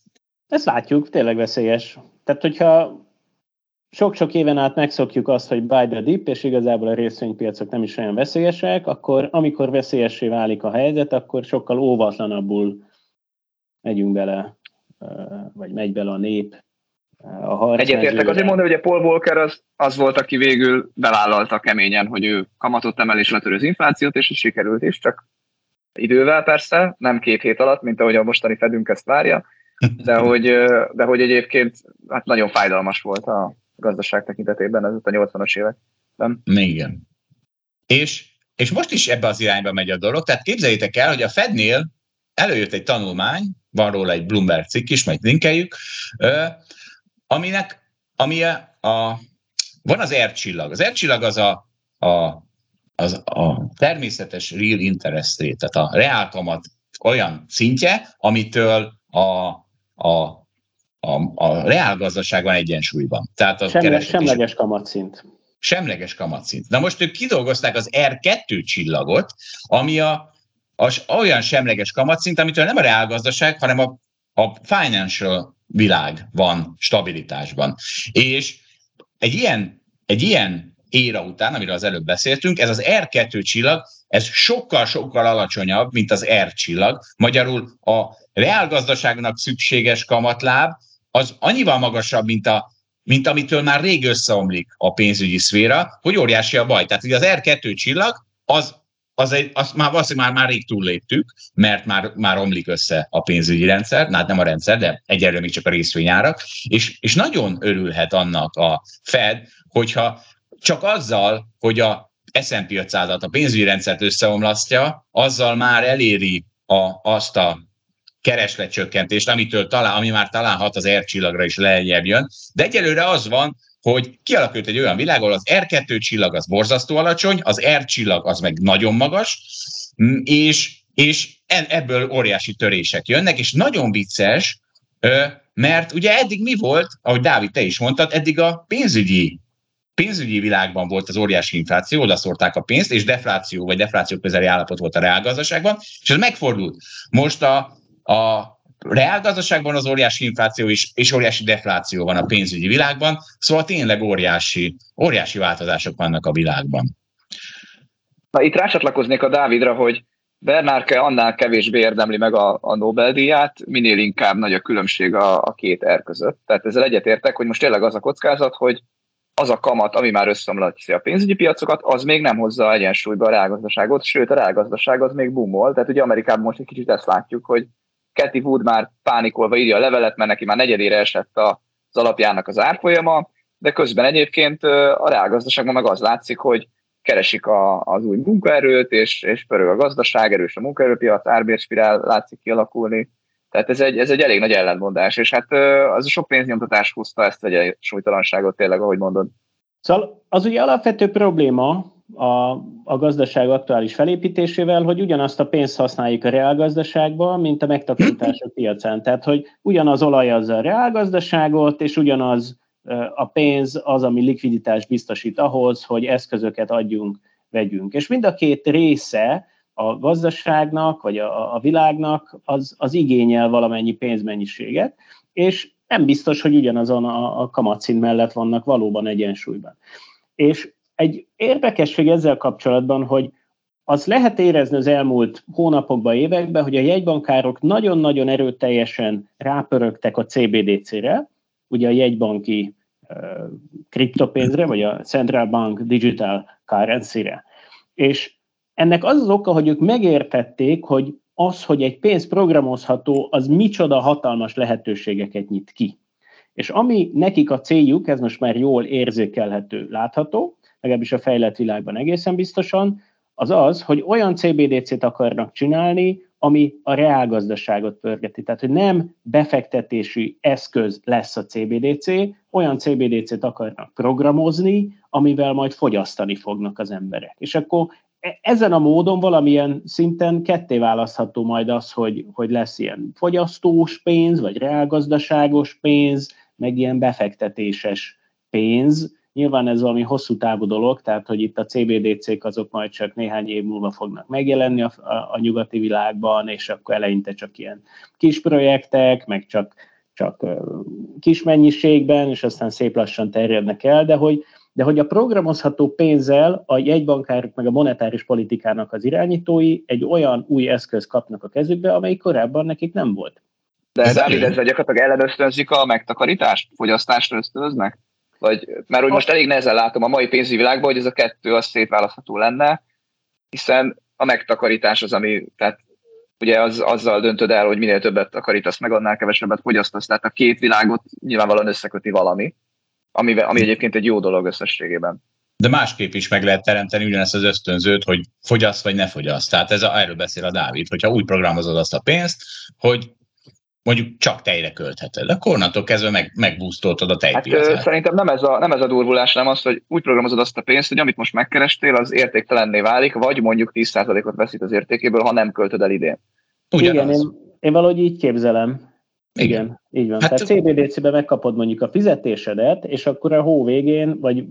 Ezt látjuk, tényleg veszélyes. Tehát, hogyha sok-sok éven át megszokjuk azt, hogy buy the dip, és igazából a részvénypiacok nem is olyan veszélyesek, akkor amikor veszélyessé válik a helyzet, akkor sokkal óvatlanabbul megyünk bele, vagy megy bele a nép a. Egyetértek, azért mondom, hogy a Paul Volcker az, az volt, aki végül bevállalta keményen, hogy ő kamatot emel és letörő az inflációt, és ez sikerült is, csak idővel persze, nem két hét alatt, mint ahogy a mostani Fedünk ezt várja, de *laughs* hogy, de hogy egyébként hát nagyon fájdalmas volt a gazdaság tekintetében ez a 80-as években. Igen. És, és most is ebbe az irányba megy a dolog, tehát képzeljétek el, hogy a Fednél előjött egy tanulmány, van róla egy Bloomberg cikk is, majd linkeljük, aminek, ami a, a van az R-csillag. Az R-csillag az a, a, az a természetes real interest rate, tehát a reálkamat olyan szintje, amitől a, a a, a reálgazdaság van egyensúlyban. Tehát a Semle, semleges kamatszint. Semleges kamatszint. Na most ők kidolgozták az R2 csillagot, ami a, az olyan semleges kamatszint, amitől nem a reálgazdaság, hanem a, a financial világ van stabilitásban. És egy ilyen, egy ilyen éra után, amiről az előbb beszéltünk, ez az R2 csillag, ez sokkal-sokkal alacsonyabb, mint az R csillag. Magyarul a reálgazdaságnak szükséges kamatláb az annyival magasabb, mint, a, mint amitől már rég összeomlik a pénzügyi szféra, hogy óriási a baj. Tehát ugye az R2 csillag, az, az, egy, az már valószínűleg már, már rég túlléptük, mert már, már omlik össze a pénzügyi rendszer, hát nem a rendszer, de egyelőre még csak a részvényárak, és, és nagyon örülhet annak a Fed, hogyha csak azzal, hogy a S&P 500-at, a pénzügyi rendszert összeomlasztja, azzal már eléri a, azt a keresletcsökkentést, amitől talán, ami már talán hat az R csillagra is lejjebb jön. De egyelőre az van, hogy kialakult egy olyan világ, ahol az R2 csillag az borzasztó alacsony, az R csillag az meg nagyon magas, és, és ebből óriási törések jönnek, és nagyon vicces, mert ugye eddig mi volt, ahogy Dávid, te is mondtad, eddig a pénzügyi pénzügyi világban volt az óriási infláció, oda szórták a pénzt, és defláció vagy defláció közeli állapot volt a reálgazdaságban, és ez megfordult. Most a, a reálgazdaságban az óriási infláció is, és óriási defláció van a pénzügyi világban, szóval tényleg óriási, óriási változások vannak a világban. Na, itt rácsatlakoznék a Dávidra, hogy Bernárke annál kevésbé érdemli meg a, a Nobel-díját, minél inkább nagy a különbség a, a két er között. Tehát ezzel egyetértek, hogy most tényleg az a kockázat, hogy az a kamat, ami már összeomlatja a pénzügyi piacokat, az még nem hozza egyensúlyba a reálgazdaságot, sőt a reálgazdaság az még bumol. Tehát ugye Amerikában most egy kicsit ezt látjuk, hogy Cathy Wood már pánikolva írja a levelet, mert neki már negyedére esett az alapjának az árfolyama, de közben egyébként a reálgazdaságban meg az látszik, hogy keresik a, az új munkaerőt, és, és pörög a gazdaság, erős a munkaerőpiac, árbérspirál látszik kialakulni. Tehát ez egy, ez egy elég nagy ellentmondás, és hát az a sok pénznyomtatás húzta ezt egy súlytalanságot tényleg, ahogy mondod. Szóval az ugye alapvető probléma, a, a gazdaság aktuális felépítésével, hogy ugyanazt a pénzt használjuk a reálgazdaságban, mint a megtakarítások piacán. Tehát, hogy ugyanaz olaj az a reálgazdaságot, és ugyanaz a pénz az, ami likviditást biztosít ahhoz, hogy eszközöket adjunk, vegyünk. És mind a két része a gazdaságnak, vagy a, a világnak az, az igényel valamennyi pénzmennyiséget, és nem biztos, hogy ugyanazon a, a kamatszint mellett vannak valóban egyensúlyban. És egy érdekesség ezzel kapcsolatban, hogy azt lehet érezni az elmúlt hónapokban, években, hogy a jegybankárok nagyon-nagyon erőteljesen rápörögtek a CBDC-re, ugye a jegybanki kriptopénzre, vagy a Central Bank Digital Currency-re. És ennek az az oka, hogy ők megértették, hogy az, hogy egy pénz programozható, az micsoda hatalmas lehetőségeket nyit ki. És ami nekik a céljuk, ez most már jól érzékelhető, látható, legalábbis a fejlett világban egészen biztosan, az az, hogy olyan CBDC-t akarnak csinálni, ami a reálgazdaságot pörgeti. Tehát, hogy nem befektetési eszköz lesz a CBDC, olyan CBDC-t akarnak programozni, amivel majd fogyasztani fognak az emberek. És akkor e- ezen a módon valamilyen szinten ketté választható majd az, hogy, hogy lesz ilyen fogyasztós pénz, vagy reálgazdaságos pénz, meg ilyen befektetéses pénz, Nyilván ez valami hosszú távú dolog, tehát hogy itt a CBDC-k azok majd csak néhány év múlva fognak megjelenni a, a, a nyugati világban, és akkor eleinte csak ilyen kis projektek, meg csak, csak kis mennyiségben, és aztán szép lassan terjednek el, de hogy, de hogy a programozható pénzzel a jegybankárok meg a monetáris politikának az irányítói egy olyan új eszköz kapnak a kezükbe, amely korábban nekik nem volt. De ez Dávid, ezzel gyakorlatilag ellenösztönzik a megtakarítást, fogyasztást ösztönöznek? Vagy, mert hogy most elég nehezen látom a mai pénzügyi világban, hogy ez a kettő az szétválasztható lenne, hiszen a megtakarítás az, ami, tehát ugye az, azzal döntöd el, hogy minél többet takarítasz meg, annál kevesebbet fogyasztasz. Tehát a két világot nyilvánvalóan összeköti valami, ami, ami egyébként egy jó dolog összességében. De másképp is meg lehet teremteni ugyanezt az ösztönzőt, hogy fogyasz vagy ne fogyasz. Tehát ez a, erről beszél a Dávid, hogyha úgy programozod azt a pénzt, hogy mondjuk csak tejre költheted. Akkor onnantól kezdve meg, megbúztoltad a tejpiacát. Hát, szerintem nem ez, a, nem ez a durvulás, nem az, hogy úgy programozod azt a pénzt, hogy amit most megkerestél, az értéktelenné válik, vagy mondjuk 10%-ot veszít az értékéből, ha nem költöd el idén. Ugyanaz. Igen, én, én valahogy így képzelem. Igen, Igen így van. Hát, Tehát CBDC-be megkapod mondjuk a fizetésedet, és akkor a hó végén, vagy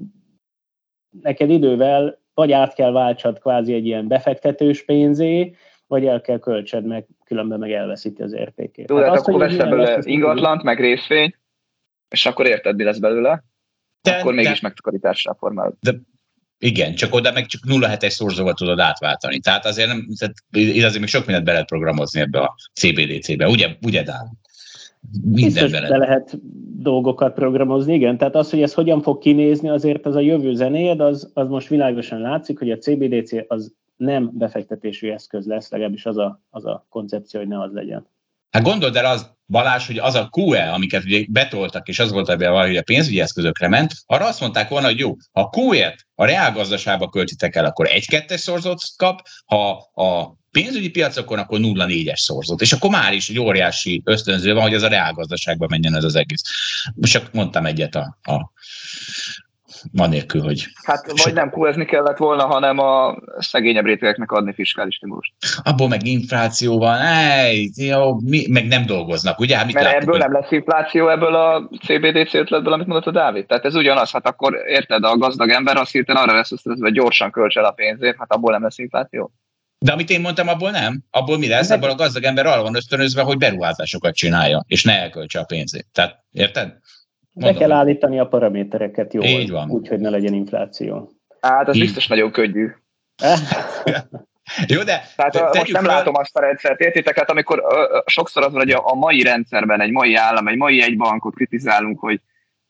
neked idővel vagy át kell váltsad kvázi egy ilyen befektetős pénzé, vagy el kell költsed meg, különben meg elveszíti az értékét. Jó, hát hát akkor vesz belőle ingatlant, meg részvény, és akkor érted, mi lesz belőle, de, akkor mégis megtakarítással formálod. De igen, csak oda meg csak 0,7-es szorzóval tudod átváltani. Tehát azért nem, tehát azért még sok mindent be lehet programozni ebbe a CBDC-be, ugye, ugye Dán? Biztos be lehet dolgokat programozni, igen. Tehát az, hogy ez hogyan fog kinézni, azért az a jövő zenéd, az, az most világosan látszik, hogy a CBDC az nem befektetési eszköz lesz, legalábbis az a, az a koncepció, hogy ne az legyen. Hát gondold el az, Balázs, hogy az a QE, amiket ugye betoltak, és az volt ebben, hogy a pénzügyi eszközökre ment, arra azt mondták volna, hogy jó, ha a QE-t a reálgazdaságba költitek el, akkor egy-kettes szorzót kap, ha a pénzügyi piacokon, akkor 0,4-es szorzót. És akkor már is egy óriási ösztönző van, hogy ez a reálgazdaságba menjen ez az egész. Most csak mondtam egyet a, a anélkül, hogy... Hát vagy nem kúrezni kellett volna, hanem a szegényebb rétegeknek adni fiskális stimulust. Abból meg infláció van, ej, jó, mi, meg nem dolgoznak, ugye? Mit Mert láttuk, ebből hogy... nem lesz infláció, ebből a CBDC ötletből, amit mondott a Dávid. Tehát ez ugyanaz, hát akkor érted, a gazdag ember azt hirtelen arra lesz hogy gyorsan költs el a pénzét, hát abból nem lesz infláció. De amit én mondtam, abból nem. Abból mi lesz? Abból a gazdag ember arra van ösztönözve, hogy beruházásokat csinálja, és ne elköltse a pénzét. Tehát, érted? Mondom. Be kell állítani a paramétereket jól, Így van. úgy, hogy ne legyen infláció. Hát, az Így. biztos nagyon könnyű. *laughs* Jó, de... Tehát te, most nem fel... látom azt a rendszert, értitek? Hát amikor uh, sokszor az van, hogy a, a mai rendszerben egy mai állam, egy mai egybankot kritizálunk, hogy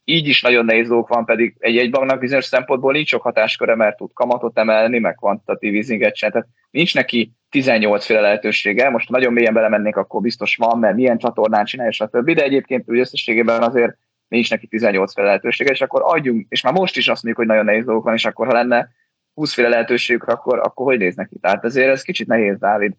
így is nagyon nehéz dolgok van, pedig egy egybanknak bizonyos szempontból nincs sok hatásköre, mert tud kamatot emelni, meg kvantitatív easinget sem. Tehát nincs neki 18 féle lehetősége. Most nagyon mélyen belemennék, akkor biztos van, mert milyen csatornán csinálja, stb. De egyébként úgy összességében azért nincs neki 18 féle lehetősége, és akkor adjunk, és már most is azt mondjuk, hogy nagyon nehéz dolgok van, és akkor ha lenne 20 féle lehetőségük, akkor, akkor hogy néz neki? Tehát ezért ez kicsit nehéz, Dávid.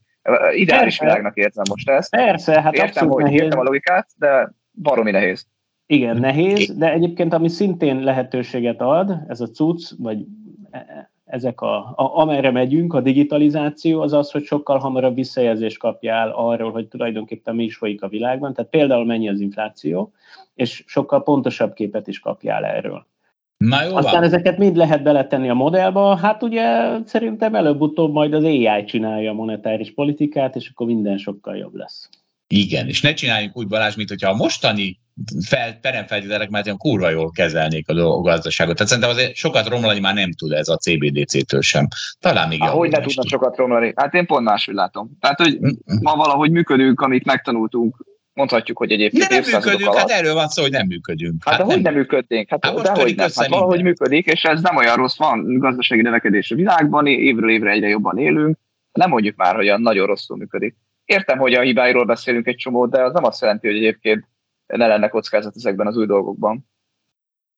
Ideális Persze. világnak érzem most ezt. Persze, hát Értem, hogy nehéz. értem a logikát, de baromi nehéz. Igen, nehéz, de egyébként ami szintén lehetőséget ad, ez a cucc, vagy ezek a, a, amerre megyünk, a digitalizáció, az az, hogy sokkal hamarabb visszajelzést kapjál arról, hogy tulajdonképpen mi is folyik a világban, tehát például mennyi az infláció, és sokkal pontosabb képet is kapjál erről. Na jó Aztán van. ezeket mind lehet beletenni a modellba, hát ugye szerintem előbb-utóbb majd az AI csinálja a monetáris politikát, és akkor minden sokkal jobb lesz. Igen, és ne csináljunk úgy Balázs, mint hogyha a mostani fel, peremfeltételek mert olyan kurva jól kezelnék a gazdaságot. Tehát szerintem azért sokat romlani már nem tud ez a CBDC-től sem. Talán még Há, Hogy ne tudna tud. sokat romlani? Hát én pont máshogy látom. Tehát, hogy ma valahogy működünk, amit megtanultunk mondhatjuk, hogy egyébként de nem működünk, alatt. hát erről van szó, hogy nem működünk. Hát, hát hogy nem működnénk? Hát, hát de hogy nem, hát valahogy működik, és ez nem olyan rossz, van gazdasági növekedés a világban, évről évre egyre jobban élünk, nem mondjuk már, hogy olyan nagyon rosszul működik. Értem, hogy a hibáiról beszélünk egy csomót, de az nem azt jelenti, hogy egyébként ne lenne kockázat ezekben az új dolgokban.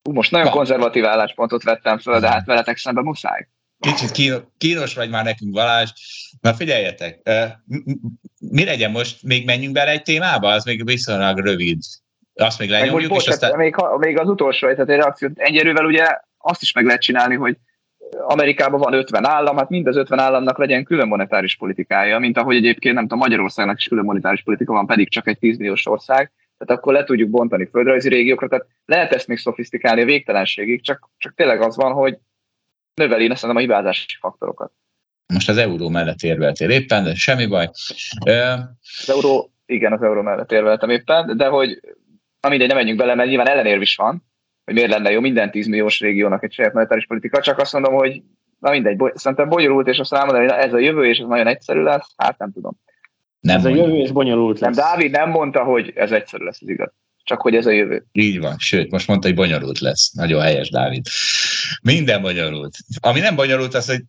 Most nagyon konzervatív álláspontot vettem föl, de hát veletek szemben muszáj. Kicsit kínos vagy már nekünk, Balázs. Na figyeljetek, mi legyen most? Még menjünk bele egy témába? Az még viszonylag rövid. Azt még lenyomjuk, és aztán... Még, még az utolsó egy reakció. Egyerővel ugye azt is meg lehet csinálni, hogy Amerikában van 50 állam, hát mind az 50 államnak legyen külön monetáris politikája, mint ahogy egyébként nem tudom, Magyarországnak is külön monetáris politika van, pedig csak egy 10 milliós ország, tehát akkor le tudjuk bontani földrajzi régiókra, tehát lehet ezt még szofisztikálni a végtelenségig, csak, csak tényleg az van, hogy növeli szerintem a hibázási faktorokat. Most az euró mellett érveltél éppen, de semmi baj. Az euró, igen, az euró mellett érveltem éppen, de hogy na mindegy, nem menjünk bele, mert nyilván ellenérv is van, hogy miért lenne jó minden 10 milliós régiónak egy saját monetáris politika, csak azt mondom, hogy na mindegy, szerintem bonyolult, és azt elmondani, hogy ez a jövő, és ez nagyon egyszerű lesz, hát nem tudom. Nem ez mondja. a jövő, és bonyolult lesz. Nem, Dávid nem mondta, hogy ez egyszerű lesz, ez igaz. Csak hogy ez a jövő. Így van, sőt, most mondta, hogy bonyolult lesz. Nagyon helyes, Dávid. Minden bonyolult. Ami nem bonyolult, az, hogy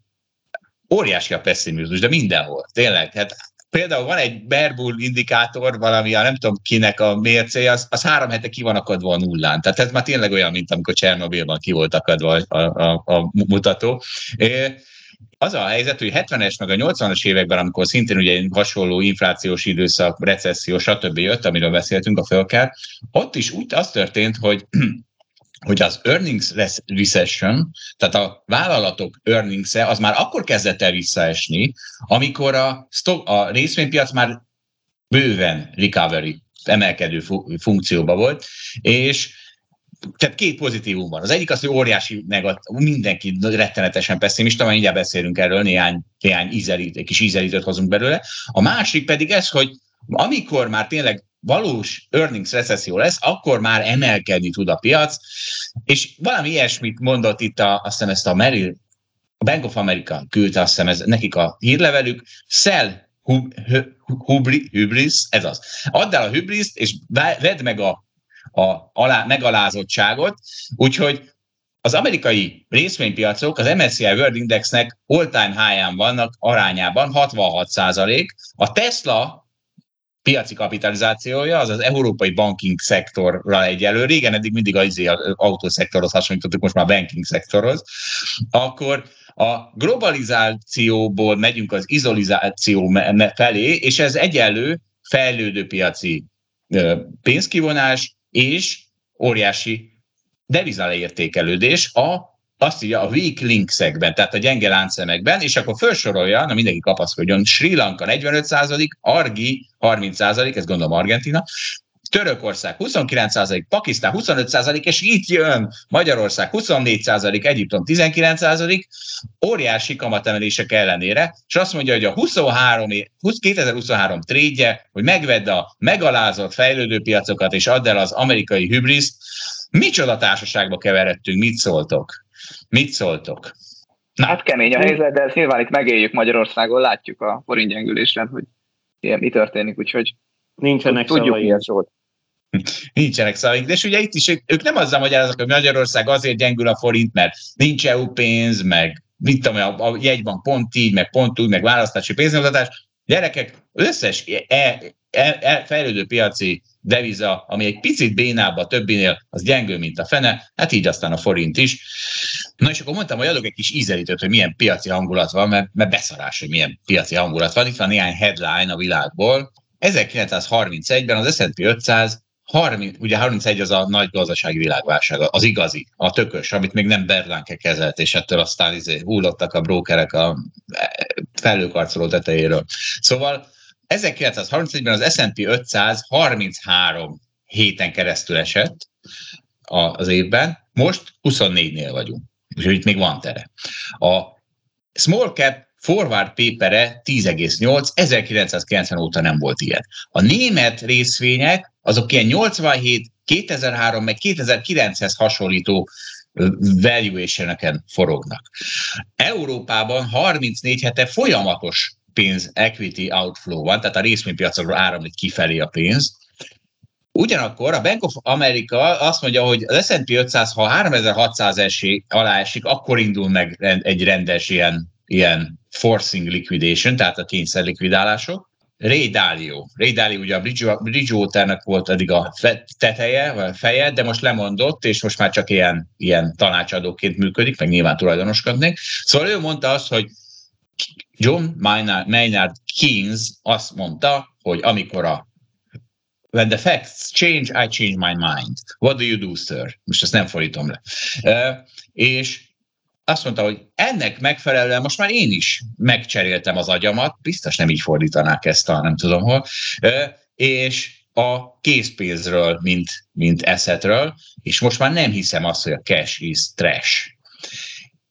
óriási a pessimizmus, de mindenhol. Tényleg, hát például van egy Berbul indikátor, valami, a nem tudom kinek a mércéje, az, az három hete ki van akadva a nullán. Tehát ez már tényleg olyan, mint amikor Csernobilban ki volt akadva a, a, a mutató. É, az a helyzet, hogy 70-es meg a 80-as években, amikor szintén ugye egy hasonló inflációs időszak, recesszió, stb. jött, amiről beszéltünk a fölkel, ott is úgy az történt, hogy *clears throat* hogy az earnings recession, tehát a vállalatok earnings az már akkor kezdett el visszaesni, amikor a, stock, a részvénypiac már bőven recovery, emelkedő funkcióba volt, és tehát két pozitívum van. Az egyik az, hogy óriási negatív, mindenki rettenetesen pessimista, majd mindjárt beszélünk erről, néhány, néhány ízelít, egy kis ízelítőt hozunk belőle. A másik pedig ez, hogy amikor már tényleg valós earnings recesszió lesz, akkor már emelkedni tud a piac, és valami ilyesmit mondott itt, a, azt hiszem ezt a Merrill, a Bank of America küldte azt hiszem ez, nekik a hírlevelük, sell hub, hubri, hubris, ez az. Add el a hubris és vedd meg a, a alá, megalázottságot, úgyhogy az amerikai részvénypiacok az MSCI World Indexnek all-time high vannak arányában 66% a Tesla piaci kapitalizációja, az az európai banking szektorra egyelő, régen eddig mindig izé az autószektorhoz hasonlítottuk, most már banking szektorhoz, akkor a globalizációból megyünk az izolizáció felé, és ez egyenlő fejlődő piaci pénzkivonás és óriási devizaleértékelődés a azt írja a weak linksekben, tehát a gyenge láncszemekben, és akkor felsorolja, na mindenki kapaszkodjon, Sri Lanka 45%, Argi 30%, ez gondolom Argentina, Törökország 29%, Pakisztán 25%, és itt jön Magyarország 24%, Egyiptom 19%, óriási kamatemelések ellenére, és azt mondja, hogy a 23, 2023 trédje, hogy megvedd a megalázott fejlődő piacokat, és add el az amerikai hübriszt, micsoda társaságba keveredtünk, mit szóltok? Mit szóltok? Na. Hát kemény a helyzet, de ezt nyilván itt megéljük Magyarországon, látjuk a forint gyengülésen, hogy ilyen mi történik, úgyhogy nincsenek tudjuk, milyen szót. Nincsenek szavaink, és ugye itt is ők, ők nem azzal magyaráznak, hogy Magyarország azért gyengül a forint, mert nincs EU pénz, meg mit tudom, a, a jegybank pont így, meg pont úgy, meg választási pénznyomtatás. Gyerekek, összes e, e, e, fejlődő piaci deviza, ami egy picit bénább a többinél, az gyengő, mint a fene, hát így aztán a forint is. Na és akkor mondtam, hogy adok egy kis ízelítőt, hogy milyen piaci hangulat van, mert, mert beszarás, hogy milyen piaci hangulat van. Itt van néhány headline a világból. 1931-ben az S&P 500 30, ugye 31 az a nagy gazdasági világválság, az igazi, a tökös, amit még nem Berlánke kezelt, és ettől aztán izé, hullottak a brókerek a felőkarcoló tetejéről. Szóval 1931-ben az S&P 500 33 héten keresztül esett az évben, most 24-nél vagyunk, úgyhogy itt még van tere. A small cap forward papere 10,8, 1990 óta nem volt ilyen. A német részvények azok ilyen 87 2003 meg 2009-hez hasonlító valuation forognak. Európában 34 hete folyamatos pénz equity outflow van, tehát a részvénypiacokról áramlik kifelé a pénz, Ugyanakkor a Bank of America azt mondja, hogy az S&P 500, ha 3600 esik, alá esik, akkor indul meg egy rendes ilyen, ilyen forcing liquidation, tehát a kényszer likvidálások. Ray Dalio. Ray Dalio ugye a Bridgewaternek volt eddig a teteje, vagy a feje, de most lemondott, és most már csak ilyen, ilyen tanácsadóként működik, meg nyilván tulajdonoskodnék. Szóval ő mondta azt, hogy John Maynard Keynes azt mondta, hogy amikor a when the facts change, I change my mind. What do you do, sir? Most ezt nem fordítom le. Uh, és azt mondta, hogy ennek megfelelően most már én is megcseréltem az agyamat, biztos nem így fordítanák ezt a nem tudom hol, és a készpénzről, mint, mint eszetről, és most már nem hiszem azt, hogy a cash is trash.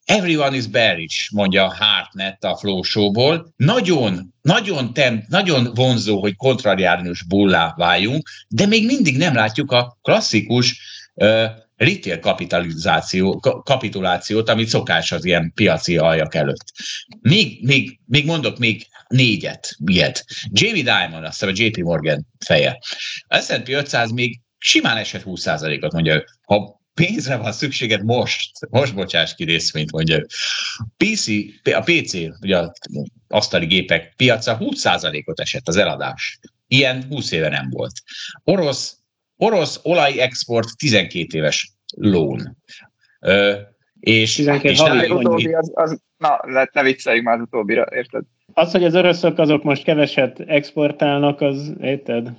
Everyone is bearish, mondja Hartnett a Flow Show-ból. Nagyon, nagyon, tem, nagyon vonzó, hogy kontrariánus bullá váljunk, de még mindig nem látjuk a klasszikus retail kapitalizáció, kapitulációt, amit szokás az ilyen piaci aljak előtt. Még, még, még mondok még négyet, ilyet. Jamie Dimon, azt hiszem a JP Morgan feje. A S&P 500 még simán esett 20%-ot, mondja Ha pénzre van szükséged most, most bocsáss ki részvényt, mondja PC, a PC, ugye az asztali gépek piaca 20%-ot esett az eladás. Ilyen 20 éve nem volt. Orosz, orosz export 12 éves lón. Ö, és, 12 és az, utóbbi, az, az, na, lehet, ne vicceljük már az utóbbira, érted? Az, hogy az oroszok azok most keveset exportálnak, az érted?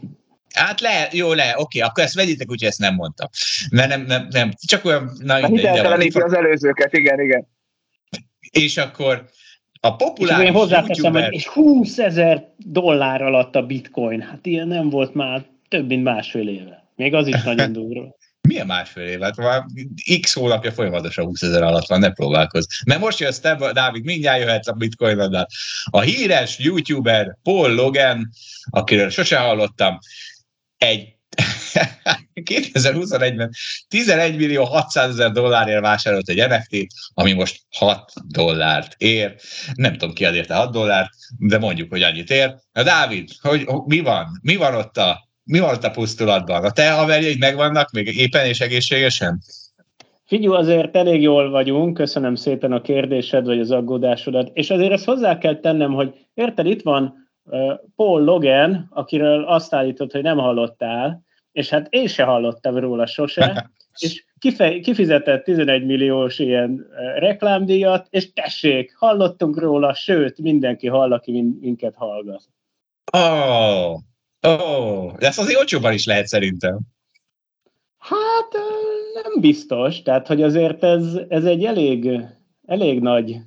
Hát le, jó, le, oké, akkor ezt vegyétek, úgyhogy ezt nem mondtam. Mert nem, nem, nem csak olyan... Na, Hitelteleníti az előzőket, igen, igen. És akkor a populáris és hozzáteszem, YouTuber... hogy 20 ezer dollár alatt a bitcoin. Hát ilyen nem volt már több mint másfél éve. Még az is nagyon durva. Milyen másfél év? Hát már x hónapja folyamatosan 20 ezer alatt van, ne próbálkozz. Mert most jössz te, Dávid, mindjárt jöhetsz a bitcoin -oddal. A híres youtuber Paul Logan, akiről sose hallottam, egy 2021-ben 11 millió 600 ezer dollárért vásárolt egy NFT-t, ami most 6 dollárt ér. Nem tudom ki ad érte 6 dollárt, de mondjuk, hogy annyit ér. Na Dávid, hogy, mi van? Mi van ott a, mi van ott a pusztulatban? A te haverjaid megvannak még éppen és egészségesen? Figyelj, azért elég jól vagyunk, köszönöm szépen a kérdésed, vagy az aggódásodat, és azért ezt hozzá kell tennem, hogy érted, itt van Paul Logan, akiről azt állított, hogy nem hallottál, és hát én se hallottam róla sose, *laughs* és kifej, kifizetett 11 milliós ilyen reklámdíjat, és tessék, hallottunk róla, sőt, mindenki hall, aki minket hallgat. Ó, oh, de ezt azért olcsóban is lehet szerintem. Hát nem biztos, tehát hogy azért ez, ez egy elég, elég nagy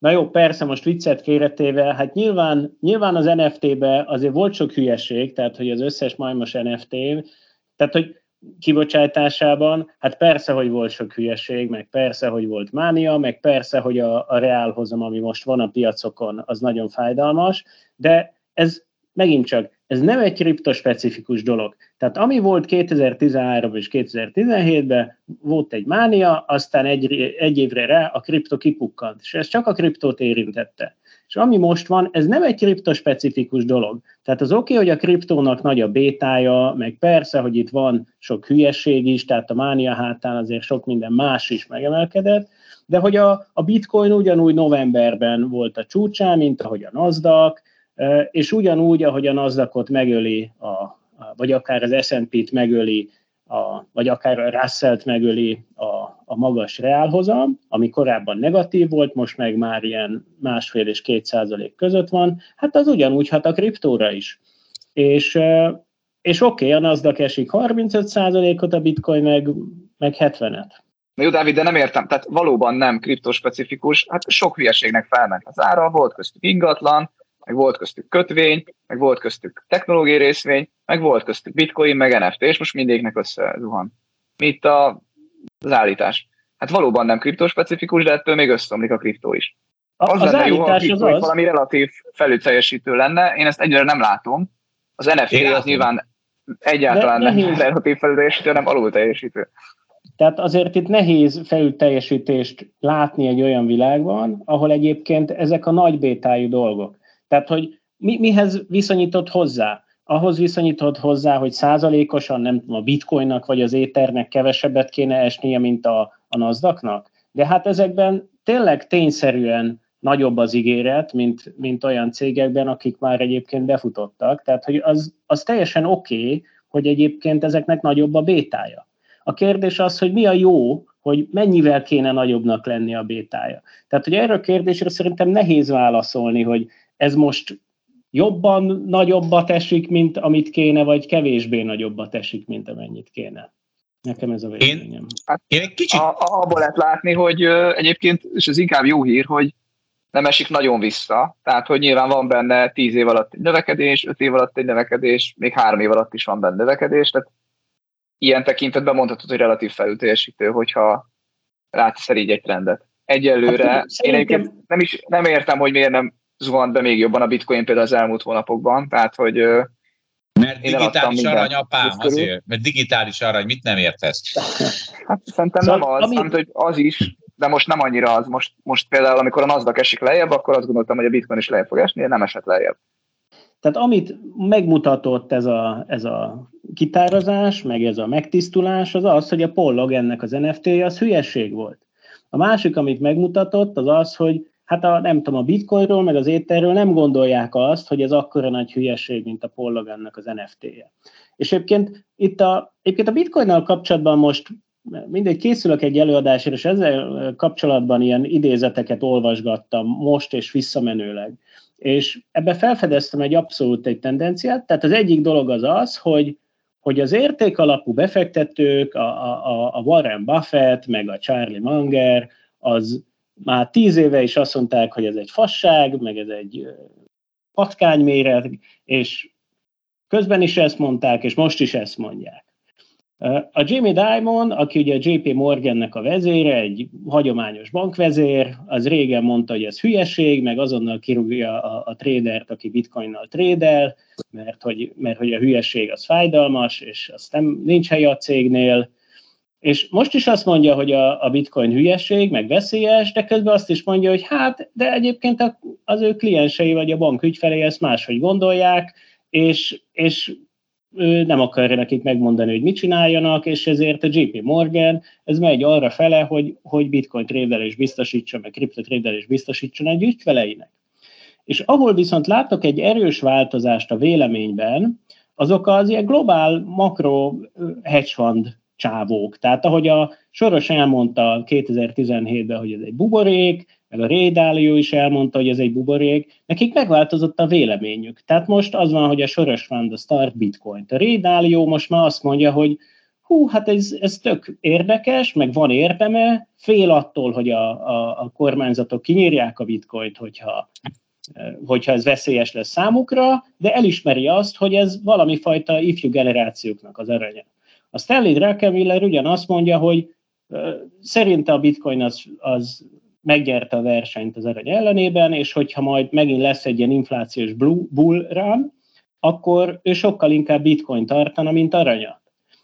Na jó, persze, most viccet félretéve, hát nyilván, nyilván az NFT-be azért volt sok hülyeség, tehát hogy az összes majmos NFT, tehát hogy kibocsátásában, hát persze, hogy volt sok hülyeség, meg persze, hogy volt mánia, meg persze, hogy a, a reálhozam, ami most van a piacokon, az nagyon fájdalmas, de ez megint csak, ez nem egy kriptospecifikus dolog. Tehát ami volt 2013 és 2017-ben, volt egy mánia, aztán egy, egy évre rá a kripto kipukkant, és ez csak a kriptót érintette. És ami most van, ez nem egy kriptospecifikus dolog. Tehát az oké, okay, hogy a kriptónak nagy a bétája, meg persze, hogy itt van sok hülyeség is, tehát a mánia hátán azért sok minden más is megemelkedett, de hogy a, a bitcoin ugyanúgy novemberben volt a csúcsán, mint ahogy a Nasdaq, és ugyanúgy, ahogy a nasdaq megöli, a, vagy akár az S&P-t megöli, a, vagy akár a Russell-t megöli a, a magas reálhozam, ami korábban negatív volt, most meg már ilyen másfél és két százalék között van, hát az ugyanúgy hat a kriptóra is. És, és oké, okay, a Nasdaq esik 35 százalékot, a bitcoin meg, meg 70-et. Na jó, Dávid, de nem értem, tehát valóban nem kriptospecifikus, hát sok hülyeségnek felment az ára, volt köztük ingatlan, meg volt köztük kötvény, meg volt köztük technológiai részvény, meg volt köztük bitcoin, meg NFT, és most mindegyiknek összezuhan. Mi itt a, az állítás? Hát valóban nem kriptospecifikus, de ettől még összeomlik a kriptó is. Az, az lenne jó, ha a kriptó az valami relatív felülteljesítő lenne, én ezt egyre nem látom. Az NFT az nyilván egyáltalán nem relatív felülteljesítő, hanem alul teljesítő. Tehát azért itt nehéz felülteljesítést látni egy olyan világban, ahol egyébként ezek a nagy bétájú dolgok. Tehát, hogy mi, mihez viszonyított hozzá? Ahhoz viszonyított hozzá, hogy százalékosan nem tudom, a bitcoinnak vagy az éternek kevesebbet kéne esnie, mint a, a nasdaq De hát ezekben tényleg tényszerűen nagyobb az ígéret, mint, mint olyan cégekben, akik már egyébként befutottak. Tehát, hogy az, az teljesen oké, okay, hogy egyébként ezeknek nagyobb a bétája. A kérdés az, hogy mi a jó, hogy mennyivel kéne nagyobbnak lenni a bétája. Tehát, hogy erre a kérdésre szerintem nehéz válaszolni, hogy ez most jobban nagyobbat esik, mint amit kéne, vagy kevésbé nagyobbat esik, mint amennyit kéne. Nekem ez a véleményem. Én, hát, én egy kicsit... A, abból lehet látni, hogy egyébként, és ez inkább jó hír, hogy nem esik nagyon vissza, tehát hogy nyilván van benne 10 év alatt egy növekedés, 5 év alatt egy növekedés, még 3 év alatt is van benne növekedés, tehát ilyen tekintetben mondhatod, hogy relatív felülteljesítő, hogyha látsz így egy trendet. Egyelőre hát, én egyébként nem, is, nem értem, hogy miért nem zuhant be még jobban a bitcoin például az elmúlt hónapokban, tehát hogy mert digitális arany, apám, azért, mert digitális arany, mit nem értesz? Hát szerintem szóval, nem az, ami... hanem, hogy az is, de most nem annyira az. Most, most például, amikor a Nasdaq esik lejjebb, akkor azt gondoltam, hogy a Bitcoin is lejjebb fog esni, nem esett lejjebb. Tehát amit megmutatott ez a, ez a kitárazás, meg ez a megtisztulás, az az, hogy a pollog ennek az NFT-je az hülyeség volt. A másik, amit megmutatott, az az, hogy hát a, nem tudom, a bitcoinról, meg az étterről nem gondolják azt, hogy ez akkora nagy hülyeség, mint a pollog ennek az NFT-je. És egyébként itt a, egyébként a bitcoinnal kapcsolatban most mindegy, készülök egy előadásra, és ezzel kapcsolatban ilyen idézeteket olvasgattam most és visszamenőleg. És ebbe felfedeztem egy abszolút egy tendenciát, tehát az egyik dolog az az, hogy, hogy az értékalapú befektetők, a, a, a Warren Buffett, meg a Charlie Munger, az már tíz éve is azt mondták, hogy ez egy fasság, meg ez egy patkányméret, és közben is ezt mondták, és most is ezt mondják. A Jamie Dimon, aki ugye a JP Morgannek a vezére, egy hagyományos bankvezér, az régen mondta, hogy ez hülyeség, meg azonnal kirúgja a, a tradert, aki bitcoinnal trédel, mert hogy, mert hogy a hülyeség az fájdalmas, és azt nem, nincs helye a cégnél, és most is azt mondja, hogy a, a bitcoin hülyeség, meg veszélyes, de közben azt is mondja, hogy hát, de egyébként az ő kliensei vagy a bank ügyfelei ezt máshogy gondolják, és, és ő nem akarja nekik megmondani, hogy mit csináljanak, és ezért a JP Morgan, ez megy arra fele, hogy, hogy bitcoin trédelés biztosítson, meg kriptotrédelés biztosítson egy ügyfeleinek. És ahol viszont látok egy erős változást a véleményben, azok az ilyen globál makro hedge fund csávók. Tehát ahogy a Soros elmondta 2017-ben, hogy ez egy buborék, meg a Ray Dalio is elmondta, hogy ez egy buborék, nekik megváltozott a véleményük. Tehát most az van, hogy a Soros Fund a Start Bitcoin. A Ray Dalio most már azt mondja, hogy hú, hát ez, ez tök érdekes, meg van érdeme, fél attól, hogy a, a, a kormányzatok kinyírják a bitcoint, hogyha, hogyha ez veszélyes lesz számukra, de elismeri azt, hogy ez valami fajta ifjú generációknak az aranya. A Stanley Druckenmiller ugyanazt mondja, hogy szerinte a bitcoin az, az megnyerte a versenyt az arany ellenében, és hogyha majd megint lesz egy ilyen inflációs bull run, akkor ő sokkal inkább bitcoin tartana, mint aranyat.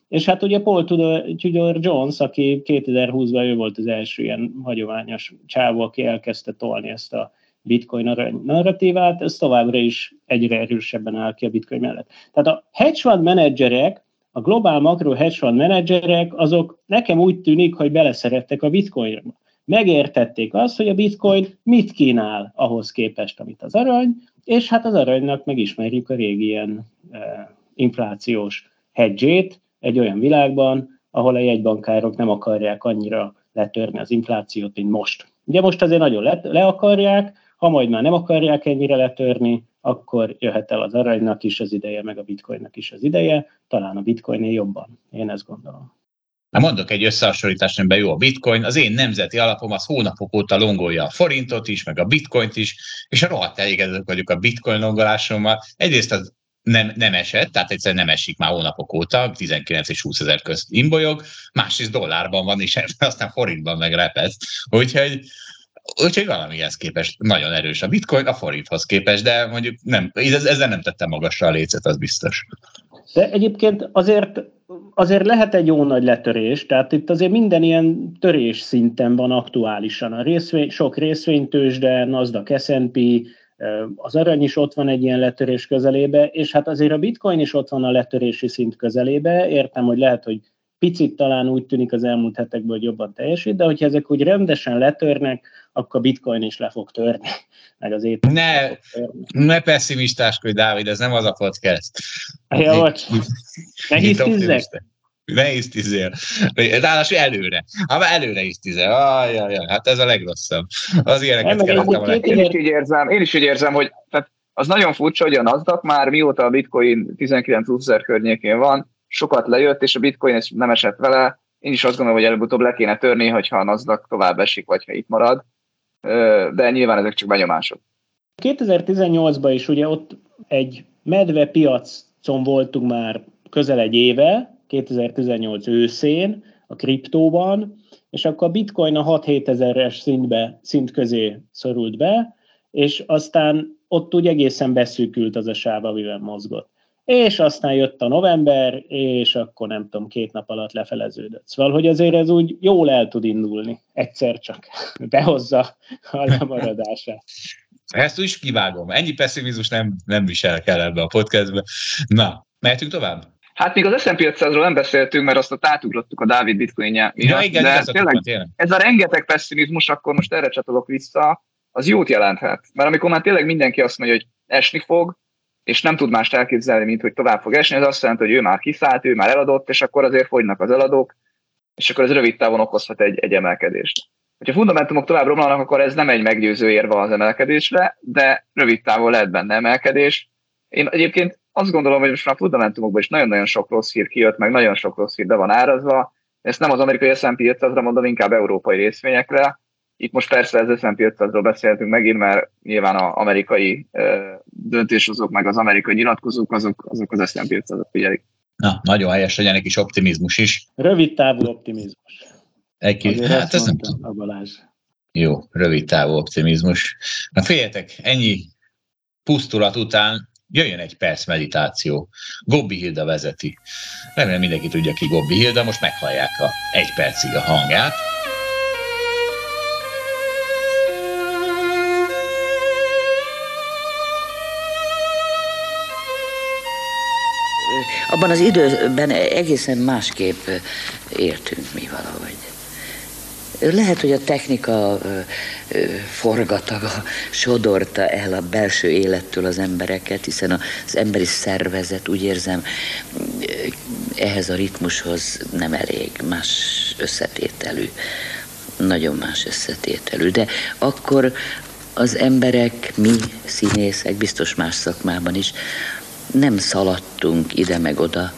És hát ugye Paul Tudor Jones, aki 2020-ban ő volt az első ilyen hagyományos csávó, aki elkezdte tolni ezt a bitcoin arany narratívát, ez továbbra is egyre erősebben áll ki a bitcoin mellett. Tehát a hedge fund menedzserek a globál makro hedge fund menedzserek, azok nekem úgy tűnik, hogy beleszerettek a bitcoinba. Megértették azt, hogy a bitcoin mit kínál ahhoz képest, amit az arany, és hát az aranynak megismerjük a régi ilyen e, inflációs hedge egy olyan világban, ahol a jegybankárok nem akarják annyira letörni az inflációt, mint most. Ugye most azért nagyon le, le akarják, ha majd már nem akarják ennyire letörni, akkor jöhet el az aranynak is az ideje, meg a bitcoinnak is az ideje, talán a bitcoinnél jobban. Én ezt gondolom. Na mondok egy összehasonlítást, amiben jó a bitcoin. Az én nemzeti alapom az hónapok óta longolja a forintot is, meg a bitcoint is, és a rohadt elégedett vagyok a bitcoin longolásommal. Egyrészt az nem, nem esett, tehát egyszerűen nem esik már hónapok óta, 19 és 20 ezer közt imbolyog, másrészt dollárban van, és *laughs* aztán forintban megrepesz. Úgyhogy Úgyhogy valamihez képest nagyon erős a bitcoin, a forinthoz képest, de mondjuk nem, ezzel nem tettem magasra a lécet, az biztos. De egyébként azért, azért lehet egy jó nagy letörés, tehát itt azért minden ilyen törés szinten van aktuálisan. A részvény, sok részvénytős, de Nasdaq S&P, az arany is ott van egy ilyen letörés közelébe, és hát azért a bitcoin is ott van a letörési szint közelébe. Értem, hogy lehet, hogy picit talán úgy tűnik az elmúlt hetekből, hogy jobban teljesít, de hogyha ezek úgy rendesen letörnek, akkor a bitcoin is le fog törni, *laughs* meg az éppen. Ne, ne pessimistáskodj, Dávid, ez nem az a podcast. Ja, bocs. Ne hisztizzek? Ne hisztizzél. Ráadásul előre. Hát már előre hisztizel. Ah, ja, ja, hát ez a legrosszabb. Az ilyeneket kerestem a én is így érzem, én is így érzem, hogy tehát az nagyon furcsa, hogy a NASDAQ már mióta a bitcoin 19 ezer környékén van, sokat lejött, és a bitcoin nem esett vele. Én is azt gondolom, hogy előbb-utóbb le kéne törni, hogyha a NASDAQ tovább esik, vagy ha itt marad. De nyilván ezek csak benyomások. 2018-ban is ugye ott egy medve piacon voltunk már közel egy éve, 2018 őszén, a kriptóban, és akkor a bitcoin a 6-7 ezeres szintbe, szint közé szorult be, és aztán ott úgy egészen beszűkült az a sáv, amivel mozgott és aztán jött a november, és akkor nem tudom, két nap alatt lefeleződött. Szóval, hogy azért ez úgy jól el tud indulni, egyszer csak behozza a lemaradását. Ezt úgy is kivágom. Ennyi pessimizmus nem, nem viselek el ebbe a podcastbe. Na, mehetünk tovább? Hát még az S&P 500-ról nem beszéltünk, mert azt a átugrottuk a Dávid bitcoinja Ja, igen, de tényleg, tényleg, ez a rengeteg pessimizmus, akkor most erre csatolok vissza, az jót jelenthet. Mert amikor már tényleg mindenki azt mondja, hogy esni fog, és nem tud mást elképzelni, mint hogy tovább fog esni, ez azt jelenti, hogy ő már kiszállt, ő már eladott, és akkor azért fogynak az eladók, és akkor ez rövid távon okozhat egy, egy emelkedést. Ha fundamentumok tovább romlanak, akkor ez nem egy meggyőző érve az emelkedésre, de rövid távon lehet benne emelkedés. Én egyébként azt gondolom, hogy most már a fundamentumokban is nagyon-nagyon sok rossz hír kijött, meg nagyon sok rossz hír be van árazva. Ezt nem az amerikai S&P 500-ra mondom, inkább európai részvényekre. Itt most persze az S&P 500-ról beszéltünk megint, mert nyilván az amerikai döntéshozók, meg az amerikai nyilatkozók, azok, azok az S&P 500-ot figyelik. Na, nagyon helyes legyen egy kis optimizmus is. Rövid távú optimizmus. Egy kis, hát ez nem a Balázs. Jó, rövid távú optimizmus. Na féljetek, ennyi pusztulat után jöjjön egy perc meditáció. Gobbi Hilda vezeti. Remélem mindenki tudja ki Gobbi Hilda, most meghallják a egy percig a hangját. Abban az időben egészen másképp értünk mi valahogy. Lehet, hogy a technika forgataga sodorta el a belső élettől az embereket, hiszen az emberi szervezet, úgy érzem, ehhez a ritmushoz nem elég, más összetételű, nagyon más összetételű. De akkor az emberek, mi színészek, biztos más szakmában is, nem szaladtunk ide meg oda,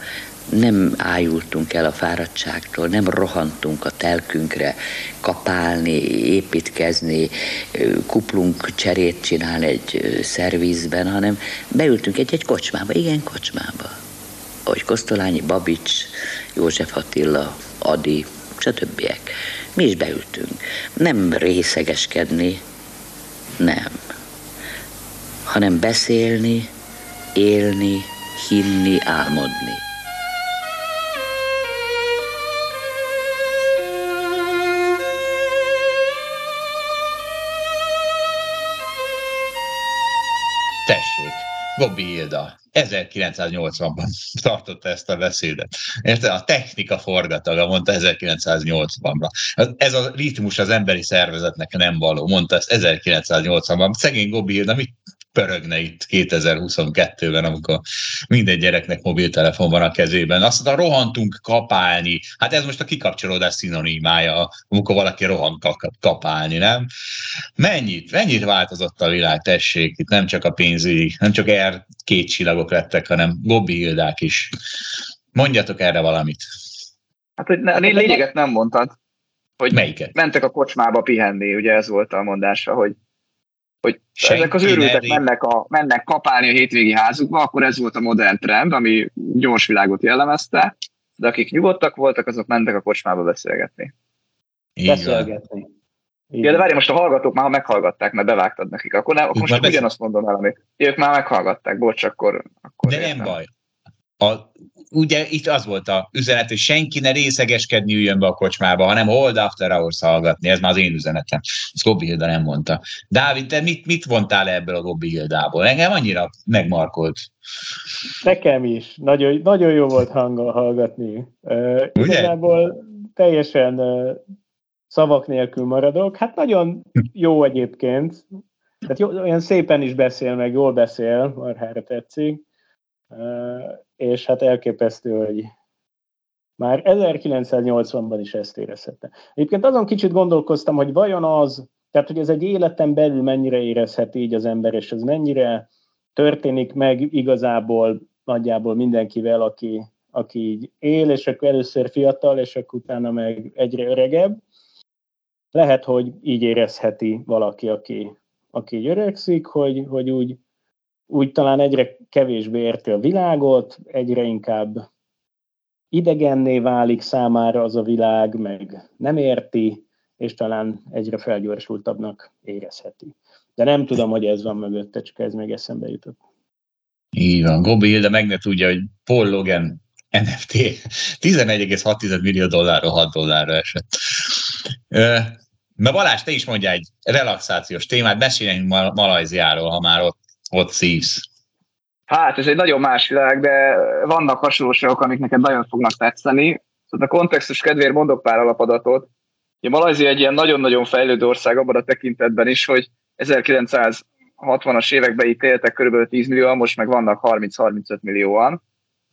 nem ájultunk el a fáradtságtól, nem rohantunk a telkünkre kapálni, építkezni, kuplunk cserét csinálni egy szervizben, hanem beültünk egy-egy kocsmába, igen, kocsmába. Ahogy Kosztolányi, Babics, József Attila, Adi, stb. Mi is beültünk. Nem részegeskedni, nem, hanem beszélni, élni, hinni, álmodni. Tessék, Bobby Hilda 1980-ban tartotta ezt a beszédet. Érte? A technika forgataga, mondta 1980-ban. Ez a ritmus az emberi szervezetnek nem való, mondta ezt 1980-ban. Szegény Bobby Hilda mit pörögne itt 2022-ben, amikor minden gyereknek mobiltelefon van a kezében. Azt mondta, rohantunk kapálni. Hát ez most a kikapcsolódás szinonimája, amikor valaki rohan kapálni, nem? Mennyit, mennyit változott a világ, tessék, itt nem csak a pénzügyi, nem csak er két csillagok lettek, hanem Gobbi Hildák is. Mondjatok erre valamit. Hát, hogy a lényeget nem mondtad. Hogy Melyiket? mentek a kocsmába pihenni, ugye ez volt a mondása, hogy hogy Senki ezek az őrültek mennek, a, mennek kapálni a hétvégi házukba, akkor ez volt a modern trend, ami gyors világot jellemezte, de akik nyugodtak voltak, azok mentek a kocsmába beszélgetni. Így beszélgetni. Így ja, de várj, most a hallgatók már meghallgatták, mert bevágtad nekik, akkor, ne, akkor most ugyanazt mondom el, amit ők már meghallgatták, bocs, akkor... akkor de nem baj. A, ugye itt az volt a üzenet, hogy senki ne részegeskedni üljön be a kocsmába, hanem hold after hours hallgatni. Ez már az én üzenetem. Ezt Gobbi Hilda nem mondta. Dávid, te mit, mit vontál ebből a Gobbi Hildából? Engem annyira megmarkolt. Nekem is. Nagyon, nagyon jó volt hanggal hallgatni. Uh, igazából teljesen uh, szavak nélkül maradok. Hát nagyon jó egyébként. Tehát jó, olyan szépen is beszél, meg jól beszél, marhára tetszik. És hát elképesztő, hogy már 1980-ban is ezt érezhette. Egyébként azon kicsit gondolkoztam, hogy vajon az, tehát hogy ez egy életen belül mennyire érezhet így az ember, és ez mennyire történik meg igazából nagyjából mindenkivel, aki, aki így él, és akkor először fiatal, és akkor utána meg egyre öregebb. Lehet, hogy így érezheti valaki, aki, aki így öregszik, hogy, hogy úgy úgy talán egyre kevésbé érti a világot, egyre inkább idegenné válik számára az a világ, meg nem érti, és talán egyre felgyorsultabbnak érezheti. De nem tudom, hogy ez van mögötte, csak ez még eszembe jutott. Így van. Gobi Hilda meg ne tudja, hogy Paul Logan NFT 11,6 millió dollárról 6 dollárra esett. Na Balázs, te is mondja egy relaxációs témát, beszéljünk Malajziáról, ha már ott ott szívsz? Hát, ez egy nagyon más világ, de vannak hasonlóságok, amik neked nagyon fognak tetszeni. Szóval a kontextus kedvéért mondok pár alapadatot. Ugye Malajzia egy ilyen nagyon-nagyon fejlődő ország abban a tekintetben is, hogy 1960-as években itt éltek kb. 10 millióan, most meg vannak 30-35 millióan.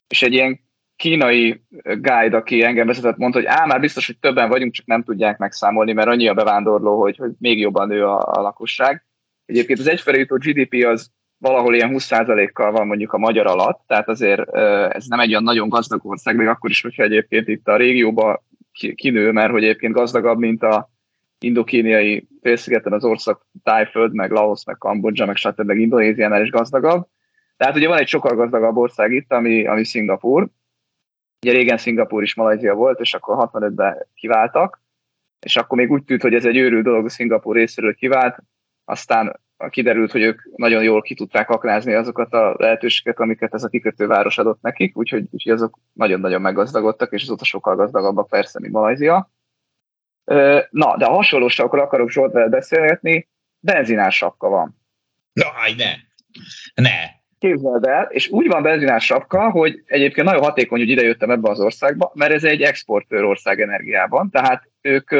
És egy ilyen kínai guide, aki engem vezetett, mondta, hogy á, már biztos, hogy többen vagyunk, csak nem tudják megszámolni, mert annyi a bevándorló, hogy, hogy még jobban nő a, a lakosság. Egyébként az egyfelé jutó GDP az valahol ilyen 20%-kal van mondjuk a magyar alatt, tehát azért ez nem egy olyan nagyon gazdag ország, még akkor is, hogyha egyébként itt a régióban kinő, mert hogy egyébként gazdagabb, mint a indokíniai félszigeten az ország Tájföld, meg Laos, meg Kambodzsa, meg stb. meg Indonéziánál is gazdagabb. Tehát ugye van egy sokkal gazdagabb ország itt, ami, ami Szingapur. Ugye régen Szingapur is Malajzia volt, és akkor 65-ben kiváltak, és akkor még úgy tűnt, hogy ez egy őrült dolog a Szingapur részéről kivált, aztán kiderült, hogy ők nagyon jól ki tudták aknázni azokat a lehetőségeket, amiket ez a kikötőváros adott nekik, úgyhogy, úgyhogy azok nagyon-nagyon meggazdagodtak, és azóta sokkal gazdagabbak persze, mint Malajzia. Na, de a hasonlóságokról akarok Zsolt veled beszélgetni, benzinás sapka van. Na, ne! Ne! Képzeld el, és úgy van benzinás sapka, hogy egyébként nagyon hatékony, hogy idejöttem ebbe az országba, mert ez egy exportőr ország energiában, tehát ők,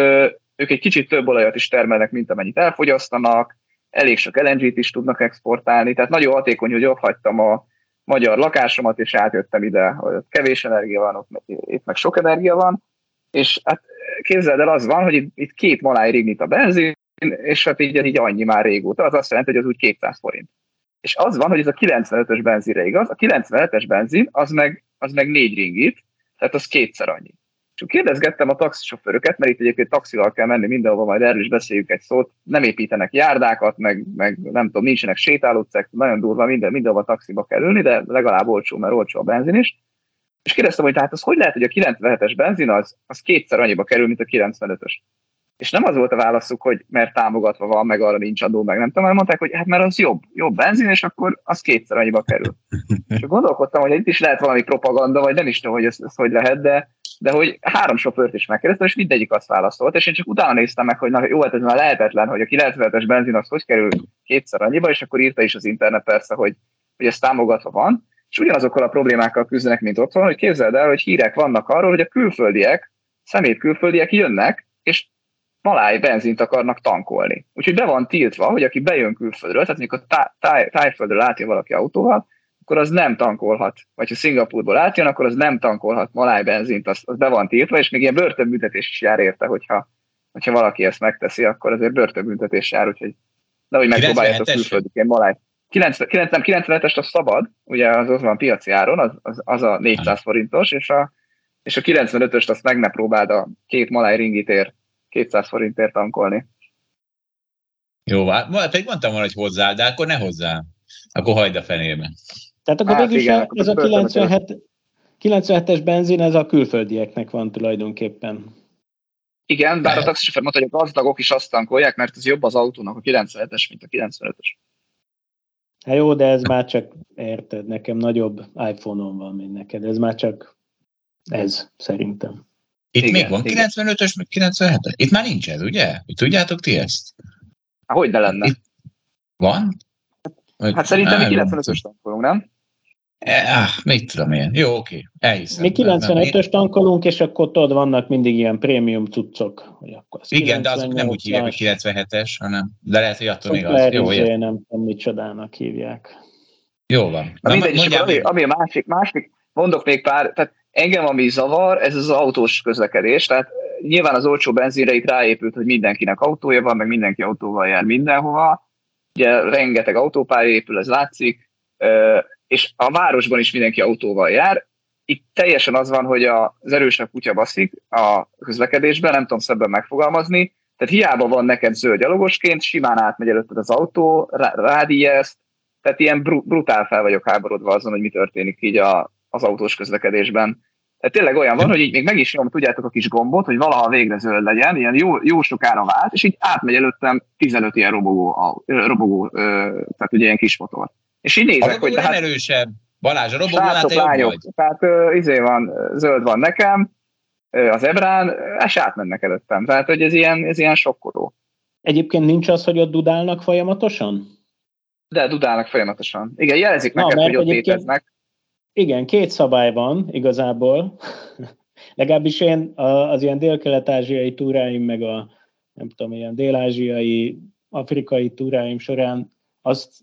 ők egy kicsit több olajat is termelnek, mint amennyit elfogyasztanak, elég sok LNG-t is tudnak exportálni, tehát nagyon hatékony, hogy ott hagytam a magyar lakásomat, és átjöttem ide, hogy ott kevés energia van, ott itt meg sok energia van, és hát képzeld el, az van, hogy itt, itt két maláj rignit a benzin, és hát így, így annyi már régóta, az azt jelenti, hogy az úgy 200 forint. És az van, hogy ez a 95-ös benzinre igaz, a 97-es benzin az meg, az meg 4 ringit, tehát az kétszer annyi. És kérdezgettem a taxisofőröket, mert itt egyébként taxival kell menni mindenhova, majd erről is beszéljük egy szót, nem építenek járdákat, meg, meg nem tudom, nincsenek sétálócek, nagyon durva, minden, mindenhova taxiba kell ülni, de legalább olcsó, mert olcsó a benzin is. És kérdeztem, hogy tehát az hogy lehet, hogy a 97-es benzin az, az kétszer annyiba kerül, mint a 95-ös. És nem az volt a válaszuk, hogy mert támogatva van, meg arra nincs adó, meg nem tudom, hanem mondták, hogy hát mert az jobb, jobb benzin, és akkor az kétszer annyiba kerül. *laughs* és gondolkodtam, hogy itt is lehet valami propaganda, vagy nem is tudom, hogy ez, ez hogy lehet, de de hogy három sofőrt is megkérdeztem, és mindegyik azt válaszolt, és én csak utána néztem meg, hogy na jó, hát ez már lehetetlen, hogy a 90-es benzin az hogy kerül kétszer annyiba, és akkor írta is az internet persze, hogy, hogy ez támogatva van, és ugyanazokkal a problémákkal küzdenek, mint otthon, hogy képzeld el, hogy hírek vannak arról, hogy a külföldiek, szemét külföldiek jönnek, és maláj benzint akarnak tankolni. Úgyhogy be van tiltva, hogy aki bejön külföldről, tehát mikor tájföldről látja valaki autóval, akkor az nem tankolhat, vagy ha Szingapurból átjön, akkor az nem tankolhat maláj benzint, az, az be van tiltva, és még ilyen börtönbüntetés is jár érte, hogyha, hogyha valaki ezt megteszi, akkor azért börtönbüntetés jár, úgyhogy nehogy megpróbáljátok külföldiként maláj. 90, 97-est az szabad, ugye az az van piaci áron, az, az, az a 400 forintos, és a, és a 95-öst azt meg ne próbáld a két maláj ringitért 200 forintért tankolni. Jó, hát pedig mondtam volna, hogy hozzá, de akkor ne hozzá. Akkor hagyd a fenébe. Tehát akkor hát mégis igen, ez a 97, 97-es benzin, ez a külföldieknek van tulajdonképpen. Igen, bár a taxisofőr mondta, hogy a gazdagok is azt tankolják, mert ez jobb az autónak a 97-es, mint a 95-ös. Hát jó, de ez már csak, érted, nekem nagyobb iPhone-on van, mint neked. Ez már csak ez, szerintem. Itt igen, még van 95-ös, meg 97-ös? Itt már nincs ez, ugye? Tudjátok ti ezt? Hát hogy ne lenne? Itt van? Hát szerintem mi 95-ös tankolunk, nem? Ah, mit tudom én. Jó, oké, elhiszem. Mi 95-ös tankolunk, és akkor tudod, vannak mindig ilyen prémium cuccok. Hogy akkor Igen, de azok nem úgy hívják, hogy 97-es, hanem, de lehet, hogy attól még az. Jó, izé, nem tudom, mit csodának hívják. Jó van. Na, mindegy, mondjál, ami, ami, a másik, másik, mondok még pár, tehát engem ami zavar, ez az autós közlekedés, tehát nyilván az olcsó benzinre itt ráépült, hogy mindenkinek autója van, meg mindenki autóval jár mindenhova. Ugye rengeteg autópálya épül, ez látszik, és a városban is mindenki autóval jár. Itt teljesen az van, hogy az erősebb kutya baszik a közlekedésben, nem tudom szebben megfogalmazni, tehát hiába van neked zöld gyalogosként, simán átmegy előtted az autó, rádijeszt, tehát ilyen brutál fel vagyok háborodva azon, hogy mi történik így a, az autós közlekedésben. Tehát tényleg olyan van, hogy így még meg is nyom, tudjátok a kis gombot, hogy valaha végre zöld legyen, ilyen jó, jó sokára vált, és így átmegy előttem 15 ilyen robogó, robogó tehát ugye ilyen kis motor. És így nézek, hogy tehát... erősebb. Balázs, a robogónál te lányok, vagy. Tehát uh, izé van, zöld van nekem, az ebrán, és átmennek előttem. Tehát, hogy ez ilyen, ez ilyen sokkoló. Egyébként nincs az, hogy ott dudálnak folyamatosan? De dudálnak folyamatosan. Igen, jelezik neked, Na, hogy ott léteznek. Igen, két szabály van igazából. *laughs* Legalábbis én az ilyen dél-kelet-ázsiai túráim, meg a nem tudom, ilyen dél-ázsiai, afrikai túráim során azt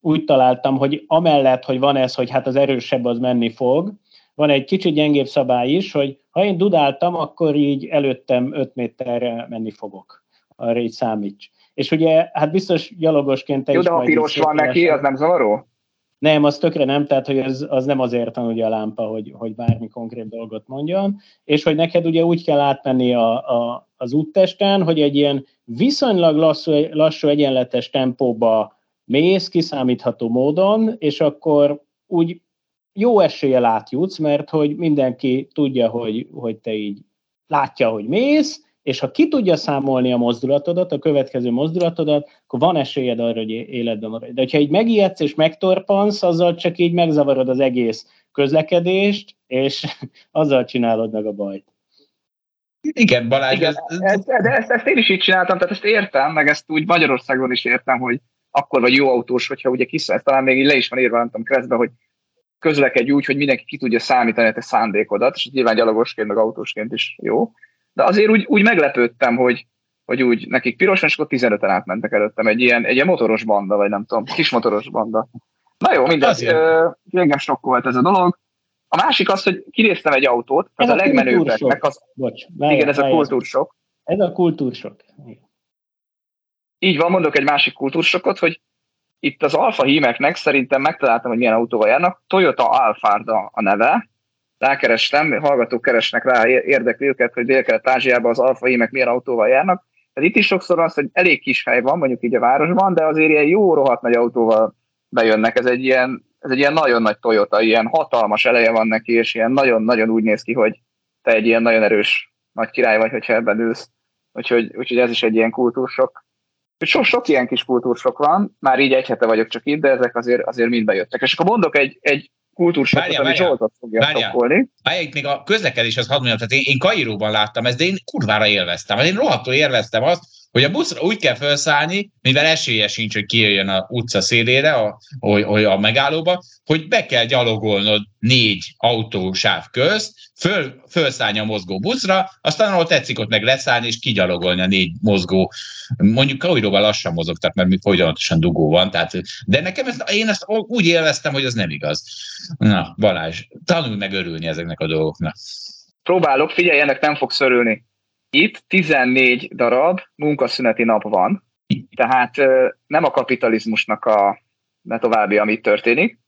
úgy találtam, hogy amellett, hogy van ez, hogy hát az erősebb az menni fog, van egy kicsit gyengébb szabály is, hogy ha én dudáltam, akkor így előttem 5 méterre menni fogok. Arra így számíts. És ugye, hát biztos gyalogosként te Jó, is de ha piros van neki, az nem zavaró? Nem, az tökre nem, tehát hogy az, az nem azért van ugye a lámpa, hogy, hogy bármi konkrét dolgot mondjon, és hogy neked ugye úgy kell átmenni a, a, az úttesten, hogy egy ilyen viszonylag lassú, lassú egyenletes tempóba mész kiszámítható módon, és akkor úgy jó eséllyel átjutsz, mert hogy mindenki tudja, hogy, hogy te így látja, hogy mész, és ha ki tudja számolni a mozdulatodat, a következő mozdulatodat, akkor van esélyed arra, hogy életben maradj. De ha így megijedsz és megtorpansz, azzal csak így megzavarod az egész közlekedést, és *laughs* azzal csinálod meg a bajt. Igen, Balázs. Igen, ez... Ez, de ezt, ezt én is így csináltam, tehát ezt értem, meg ezt úgy Magyarországon is értem, hogy akkor vagy jó autós, hogyha ugye kiszállsz, talán még így le is van írva, nem tudom, keresztbe, hogy közlekedj úgy, hogy mindenki ki tudja számítani a te szándékodat, és nyilván gyalogosként, meg autósként is jó. De azért úgy, úgy meglepődtem, hogy, hogy úgy nekik piros, és akkor 15-en átmentek előttem. Egy ilyen, egy ilyen motoros banda, vagy nem tudom, kis motoros banda. Na jó, mindegy. Engem volt ez a dolog. A másik az, hogy kinéztem egy autót, ez, ez a, a legmenőbbeknek az... Bocs, igen, ez a kultúrsok. Ez a kultúrsok. Így van, mondok egy másik kultúrsokot, hogy itt az alfa hímeknek szerintem megtaláltam, hogy milyen autóval járnak. Toyota Alfarda a neve. Rákerestem, hallgatók keresnek rá, érdekli őket, hogy Dél-Kelet-Ázsiában az alfa hímek milyen autóval járnak. Tehát itt is sokszor az, hogy elég kis hely van, mondjuk így a városban, de azért ilyen jó rohadt nagy autóval bejönnek. Ez egy ilyen, ez egy ilyen nagyon nagy Toyota, ilyen hatalmas eleje van neki, és ilyen nagyon-nagyon úgy néz ki, hogy te egy ilyen nagyon erős nagy király vagy, hogyha ebben ülsz. Úgyhogy, úgyhogy ez is egy ilyen kultúrsok. Sok, sok ilyen kis kultúrsok van, már így egy hete vagyok csak itt, de ezek azért, azért mind bejöttek. És akkor mondok egy, egy kultúrsokot, ami Zsoltot fogja szokkolni. Várjál, még a közlekedés az hadd mondjam, tehát én, én Kairóban láttam ezt, de én kurvára élveztem. Én rohadtul élveztem azt, hogy a buszra úgy kell felszállni, mivel esélye sincs, hogy kijöjjön a utca szélére, a, hogy, hogy a megállóba, hogy be kell gyalogolnod négy autósáv közt, föl, fölszállni a mozgó buszra, aztán ahol tetszik, ott meg leszállni, és kigyalogolni a négy mozgó. Mondjuk Kairóban lassan mozog, tehát mert mi folyamatosan dugó van, tehát, de nekem ezt, én ezt úgy élveztem, hogy az nem igaz. Na, Balázs, tanulj meg örülni ezeknek a dolgoknak. Próbálok, figyelj, ennek nem fogsz örülni. Itt 14 darab munkaszüneti nap van, tehát nem a kapitalizmusnak a ne további, amit történik,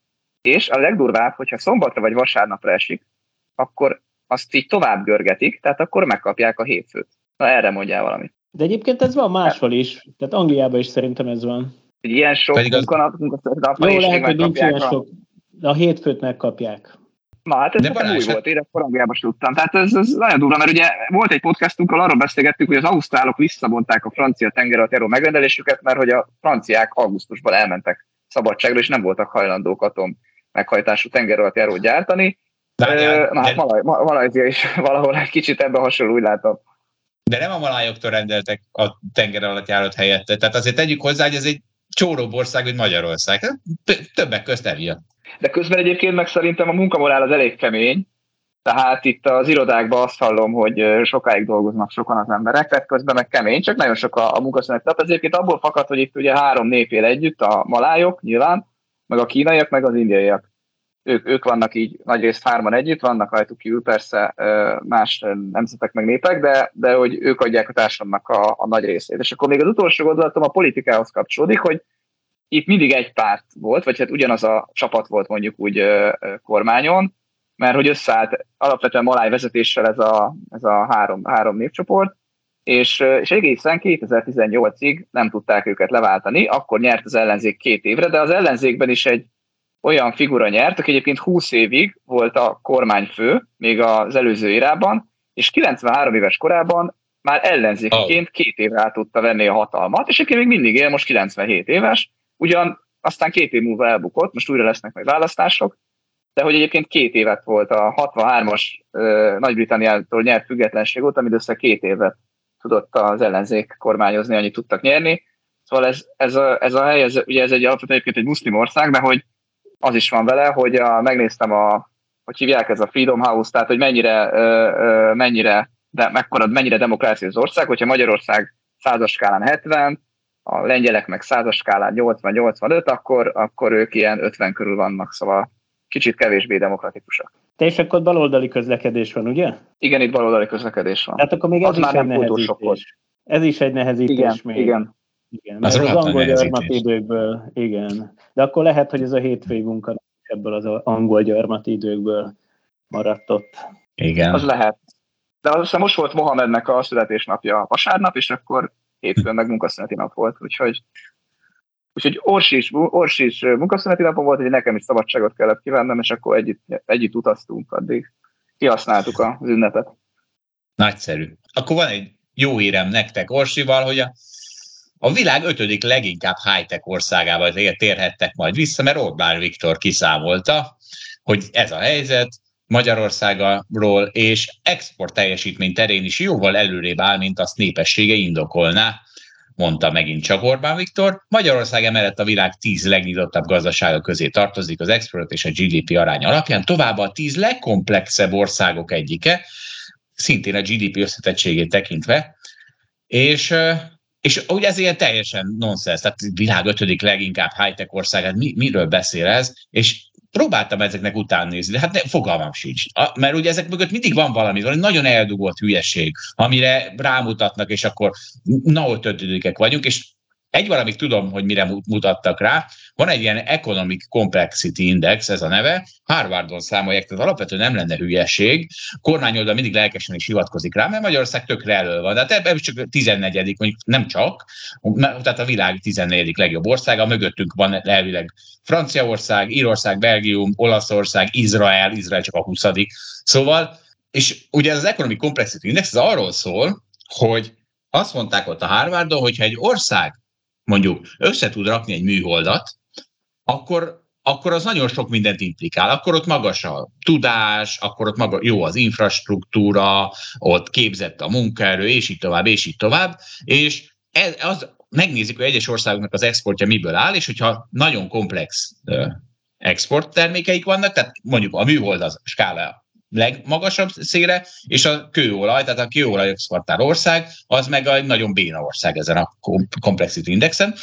és a legdurvább, hogyha szombatra vagy vasárnapra esik, akkor azt így tovább görgetik, tehát akkor megkapják a hétfőt. Na erre mondjál valamit. De egyébként ez van máshol is, tehát Angliában is szerintem ez van. Egy ilyen sok az... munkanap, Jó, lehet, hogy nincs ilyen sok, de a hétfőt megkapják. Na hát ez nekem új volt, én ezt korábban tudtam. Tehát ez, ez nagyon durva, mert ugye volt egy podcastunk, ahol arról beszélgettük, hogy az ausztrálok visszavonták a francia tengeralattjáró megrendelésüket, mert hogy a franciák augusztusban elmentek szabadságra, és nem voltak hajlandók atom meghajtású tengeralattjárót gyártani. Na hát de... Malajzia is *laughs* valahol egy kicsit ebben hasonló, úgy látom. De nem a malájoktól rendeltek a tenger alatt járat helyette. Tehát azért tegyük hozzá, hogy ez egy csóróbb ország, mint Magyarország. Többek közt emiatt. De közben egyébként meg szerintem a munkamorál az elég kemény, tehát itt az irodákban azt hallom, hogy sokáig dolgoznak sokan az emberek, tehát közben meg kemény, csak nagyon sok a, a munkaszünet. Tehát ezért abból fakad, hogy itt ugye három nép él együtt, a malájok nyilván, meg a kínaiak, meg az indiaiak. Ők, ők vannak így nagyrészt hárman együtt, vannak rajtuk kívül persze más nemzetek meg népek, de, de hogy ők adják a társadalomnak a, a nagy részét. És akkor még az utolsó gondolatom a politikához kapcsolódik, hogy itt mindig egy párt volt, vagy hát ugyanaz a csapat volt mondjuk úgy kormányon, mert hogy összeállt alapvetően Maláj vezetéssel ez a, ez a három, három népcsoport, és, és egészen 2018-ig nem tudták őket leváltani, akkor nyert az ellenzék két évre, de az ellenzékben is egy olyan figura nyert, aki egyébként 20 évig volt a kormányfő, még az előző érában, és 93 éves korában már ellenzékiként két évre át tudta venni a hatalmat, és egyébként még mindig él, most 97 éves, ugyan aztán két év múlva elbukott, most újra lesznek majd választások, de hogy egyébként két évet volt a 63-as Nagy-Britanniától nyert függetlenség óta, mindössze két évet tudott az ellenzék kormányozni, annyit tudtak nyerni. Szóval ez, ez, a, ez a hely, ez, ugye ez egy alapvetően egyébként egy muszlim ország, de hogy az is van vele, hogy a, megnéztem a, hogy hívják ez a Freedom House, tehát hogy mennyire, ö, ö, mennyire, de mekkora, mennyire demokrácia az ország, hogyha Magyarország százas skálán 70, a lengyelek meg százas skálán 80-85, akkor, akkor ők ilyen 50 körül vannak, szóval kicsit kevésbé demokratikusak. Te és akkor baloldali közlekedés van, ugye? Igen, itt baloldali közlekedés van. Tehát akkor még ez az is már egy nehezítés. Ez is egy nehezítés igen, még. Igen, igen. Az, az angol gyarmatidőkből, igen. De akkor lehet, hogy ez a hétfői munka ebből az angol gyarmatidőkből maradt ott. Igen. Az lehet. De azt most volt Mohamednek a születésnapja vasárnap, és akkor hétfőn meg munkaszüneti nap volt, úgyhogy Úgyhogy Orsis, Orsis munkaszüneti napon volt, hogy nekem is szabadságot kellett kivennem, és akkor együtt, együtt utaztunk addig. Kihasználtuk az ünnepet. Nagyszerű. Akkor van egy jó hírem nektek Orsival, hogy a, a világ ötödik leginkább high-tech országával térhettek majd vissza, mert Orbán Viktor kiszámolta, hogy ez a helyzet, Magyarországról és export teljesítmény terén is jóval előrébb áll, mint azt népessége indokolná mondta megint csak Orbán Viktor. Magyarország emellett a világ tíz legnyitottabb gazdasága közé tartozik az export és a GDP arány alapján, továbbá a tíz legkomplexebb országok egyike, szintén a GDP összetettségét tekintve, és és ugye ez ilyen teljesen nonsens, tehát világ ötödik leginkább high-tech ország, hát mi, miről beszél ez, és próbáltam ezeknek után nézni, de hát ne, fogalmam sincs. A, mert ugye ezek mögött mindig van valami, valami nagyon eldugott hülyeség, amire rámutatnak, és akkor na, ott vagyunk, és egy valamit tudom, hogy mire mutattak rá. Van egy ilyen Economic Complexity Index, ez a neve, Harvardon számolják, tehát alapvetően nem lenne hülyeség. Kormányoldal mindig lelkesen is hivatkozik rá, mert Magyarország tökre elő van. De hát ebben csak 14 mondjuk nem csak, tehát a világ 14 legjobb országa, mögöttünk van elvileg Franciaország, Írország, Belgium, Olaszország, Izrael, Izrael csak a 20 Szóval, és ugye ez az Economic Complexity Index, ez arról szól, hogy azt mondták ott a Harvardon, hogyha egy ország mondjuk össze tud rakni egy műholdat, akkor, akkor az nagyon sok mindent implikál. Akkor ott magas a tudás, akkor ott maga, jó az infrastruktúra, ott képzett a munkaerő, és így tovább, és így tovább, és ez, az, megnézik, hogy egyes országoknak az exportja miből áll, és hogyha nagyon komplex export termékeik vannak, tehát mondjuk a műhold az skála legmagasabb szére, és a kőolaj, tehát a kőolaj exportál ország, az meg egy nagyon béna ország ezen a Complexity Indexen.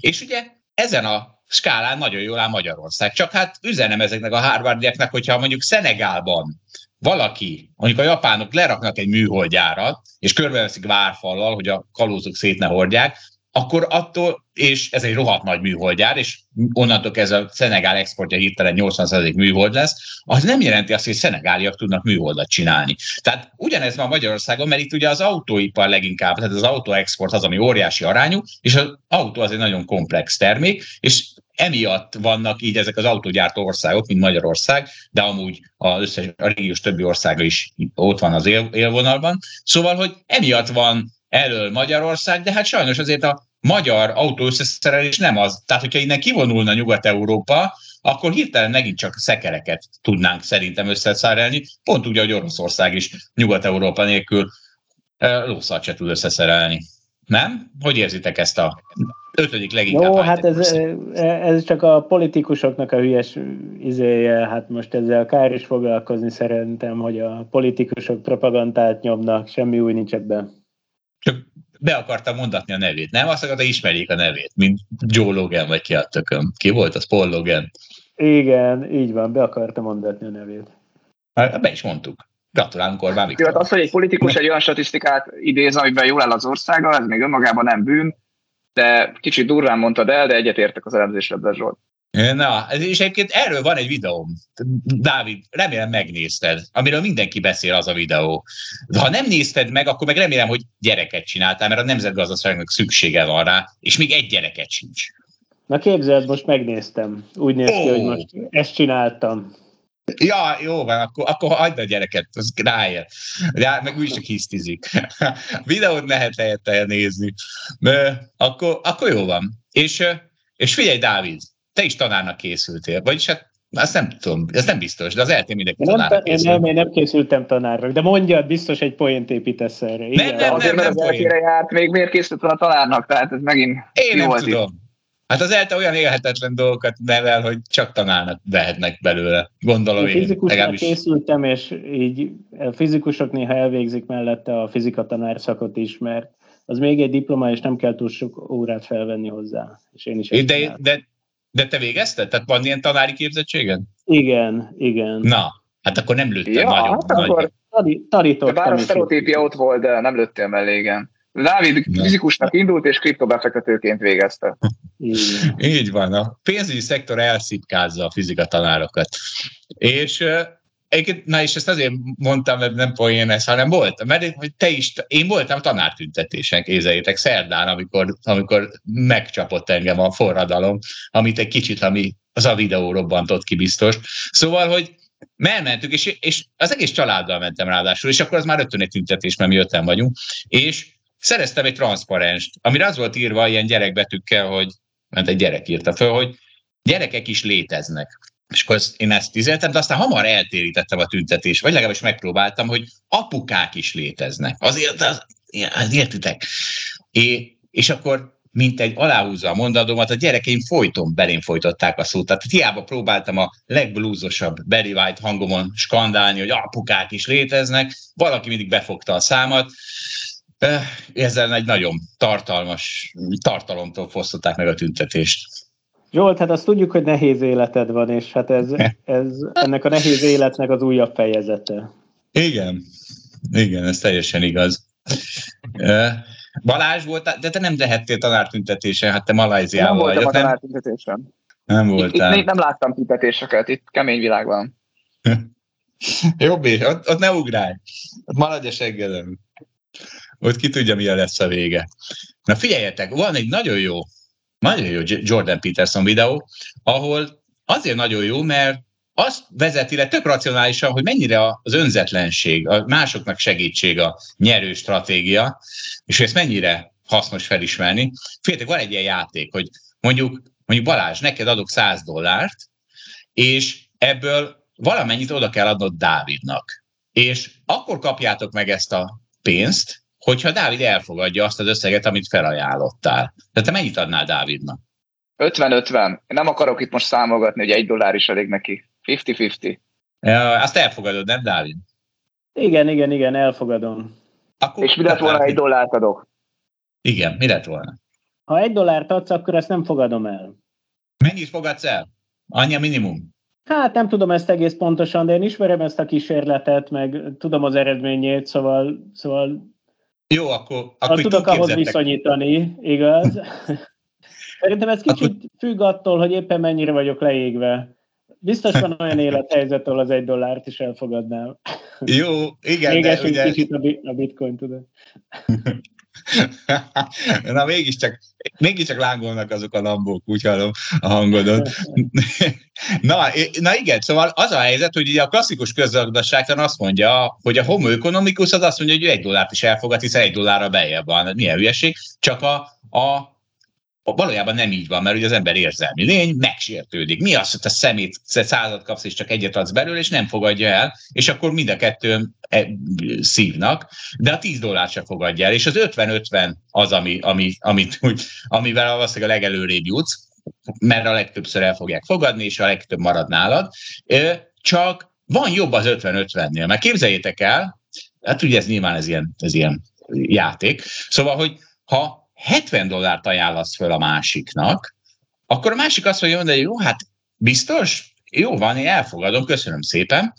És ugye ezen a skálán nagyon jól áll Magyarország. Csak hát üzenem ezeknek a Harvardieknek, hogyha mondjuk Szenegálban valaki, mondjuk a japánok leraknak egy műholdjárat, és körbeveszik várfallal, hogy a kalózok szét ne hordják, akkor attól, és ez egy rohadt nagy műholdjár, és onnantól ez a Szenegál exportja hirtelen 80% műhold lesz, az nem jelenti azt, hogy szenegáliak tudnak műholdat csinálni. Tehát ugyanez van Magyarországon, mert itt ugye az autóipar leginkább, tehát az autóexport az, ami óriási arányú, és az autó az egy nagyon komplex termék, és emiatt vannak így ezek az autógyártó országok, mint Magyarország, de amúgy az összes a régiós többi országa is ott van az él, élvonalban. Szóval, hogy emiatt van elől Magyarország, de hát sajnos azért a magyar autóösszeszerelés nem az. Tehát, hogyha innen kivonulna Nyugat-Európa, akkor hirtelen megint csak szekereket tudnánk szerintem összeszerelni, pont úgy, ahogy Oroszország is Nyugat-Európa nélkül lószart se tud összeszerelni. Nem? Hogy érzitek ezt a ötödik leginkább? Jó, hát ez, ez csak a politikusoknak a hülyes izéje, hát most ezzel kár is foglalkozni szerintem, hogy a politikusok propagandát nyomnak, semmi új nincs ebben. Csak be akartam mondatni a nevét, nem? Azt akarta, ismerjék a nevét, mint Joe Logan, vagy ki a tököm. Ki volt az? Paul Logan. Igen, így van, be akartam mondatni a nevét. Hát, be is mondtuk. Gratulálunk Orbán Viktor. Hát az, hogy egy politikus egy olyan statisztikát idéz, amiben jól áll az országa, ez még önmagában nem bűn, de kicsit durván mondtad el, de egyetértek az elemzésre, Zsolt. Na, és egyébként erről van egy videóm. Dávid, remélem megnézted, amiről mindenki beszél az a videó. Ha nem nézted meg, akkor meg remélem, hogy gyereket csináltál, mert a nemzetgazdaságnak szüksége van rá, és még egy gyereket sincs. Na képzeld, most megnéztem. Úgy néz ki, oh. hogy most ezt csináltam. Ja, jó van, akkor, akkor hagyd a gyereket, az ráér. De meg úgy csak hisztizik. *laughs* Videót lehet helyette nézni. Akkor, akkor jó van. És, és figyelj, Dávid, te is tanárnak készültél, vagyis hát azt nem tudom, ez nem biztos, de az eltén mindenki nem, tanárnak készült. Nem, én nem készültem tanárnak, de mondjad, biztos egy poént építesz erre. Nem, nem, nem, Azért, nem, nem, nem járt, még miért készült a tanárnak, tehát ez megint Én nem tudom. Itt. Hát az ELTE olyan élhetetlen dolgokat nevel, hogy csak tanálnak vehetnek belőle, gondolom én. Fizikusnak legalábbis. készültem, és így fizikusok néha elvégzik mellette a fizika tanárszakot is, mert az még egy diploma, és nem kell túl sok órát felvenni hozzá. És én is de, de, de te végezted? Tehát van ilyen tanári képzettséged? Igen, igen. Na, hát akkor nem lőttem ja, nagyon. Hát nagy. akkor tanítottam Bár a sztereotípia ott volt, de nem lőttél mellé, igen. Dávid fizikusnak indult, és kriptobefektetőként végezte. Így. Így van, a pénzügyi szektor elszipkázza a fizika tanárokat. És Egyébként, na és ezt azért mondtam, mert nem poén ez, hanem voltam, mert te is, én voltam tanártüntetésen, kézeljétek, szerdán, amikor, amikor megcsapott engem a forradalom, amit egy kicsit, ami az a videó robbantott ki biztos. Szóval, hogy elmentünk, és, és az egész családdal mentem ráadásul, és akkor az már ötöné tüntetés, mert mi öten vagyunk, és szereztem egy transzparenst, amire az volt írva ilyen gyerekbetűkkel, hogy, mert egy gyerek írta föl, hogy gyerekek is léteznek. És akkor én ezt tizeltem, de aztán hamar eltérítettem a tüntetést, vagy legalábbis megpróbáltam, hogy apukák is léteznek. Azért, az, az értitek? É, és akkor mint egy aláhúzza a mondatomat, a gyerekeim folyton belém folytották a szót. Tehát hiába próbáltam a legblúzosabb Barry White hangomon skandálni, hogy apukák is léteznek, valaki mindig befogta a számat, ezzel egy nagyon tartalmas tartalomtól fosztották meg a tüntetést. Zsolt, hát azt tudjuk, hogy nehéz életed van, és hát ez, *laughs* ez ennek a nehéz életnek az újabb fejezete. Igen, igen, ez teljesen igaz. Balázs volt, de te nem lehettél tanártüntetésen, hát te Malajziában vagy. Nem voltam a tanártüntetésen. Nem voltál. Itt, itt, nem láttam tüntetéseket, itt kemény világ van. *laughs* Jobb, ott, ott ne ugrálj. Ott maradj a seggedem. Ott ki tudja, milyen lesz a vége. Na figyeljetek, van egy nagyon jó nagyon jó Jordan Peterson videó, ahol azért nagyon jó, mert azt vezeti le tök racionálisan, hogy mennyire az önzetlenség, a másoknak segítség a nyerő stratégia, és ezt mennyire hasznos felismerni. Féltek, van egy ilyen játék, hogy mondjuk, mondjuk Balázs, neked adok 100 dollárt, és ebből valamennyit oda kell adnod Dávidnak. És akkor kapjátok meg ezt a pénzt, hogyha Dávid elfogadja azt az összeget, amit felajánlottál. De te mennyit adnál Dávidnak? 50-50. Én nem akarok itt most számolgatni, hogy egy dollár is elég neki. 50-50. Ja, azt elfogadod, nem Dávid? Igen, igen, igen, elfogadom. Akkor És mi lett volna, egy dollárt adok? Igen, mi lett volna? Ha egy dollárt adsz, akkor ezt nem fogadom el. Mennyit fogadsz el? Annyi a minimum? Hát nem tudom ezt egész pontosan, de én ismerem ezt a kísérletet, meg tudom az eredményét, szóval, szóval jó, akkor... akkor tudok ahhoz viszonyítani, igaz? *laughs* Szerintem ez kicsit függ attól, hogy éppen mennyire vagyok leégve. Biztos van olyan élethelyzet, ahol az egy dollárt is elfogadnám. Jó, igen. Még de, ugye... kicsit a bitcoin, tudod. *laughs* *laughs* Na mégiscsak, mégiscsak lángolnak azok a lambók, úgy hallom a hangodon. *laughs* na, na igen, szóval az a helyzet, hogy ugye a klasszikus közgazdaságtan azt mondja, hogy a homo economicus az azt mondja, hogy egy dollárt is elfogad, hiszen egy dollárra bejebb van. Milyen hülyeség. Csak a, a valójában nem így van, mert ugye az ember érzelmi lény, megsértődik. Mi az, hogy te szemét százat kapsz, és csak egyet adsz belőle, és nem fogadja el, és akkor mind a kettő e, szívnak, de a 10 dollár sem fogadja el, és az 50-50 az, ami, ami, amit, úgy, amivel valószínűleg a legelőrébb jutsz, mert a legtöbbször el fogják fogadni, és a legtöbb marad nálad. Csak van jobb az 50-50-nél, mert képzeljétek el, hát ugye ez nyilván ez ilyen, ez ilyen játék, szóval, hogy ha 70 dollárt ajánlasz föl a másiknak, akkor a másik azt mondja, hogy jó, hát biztos, jó van, én elfogadom, köszönöm szépen.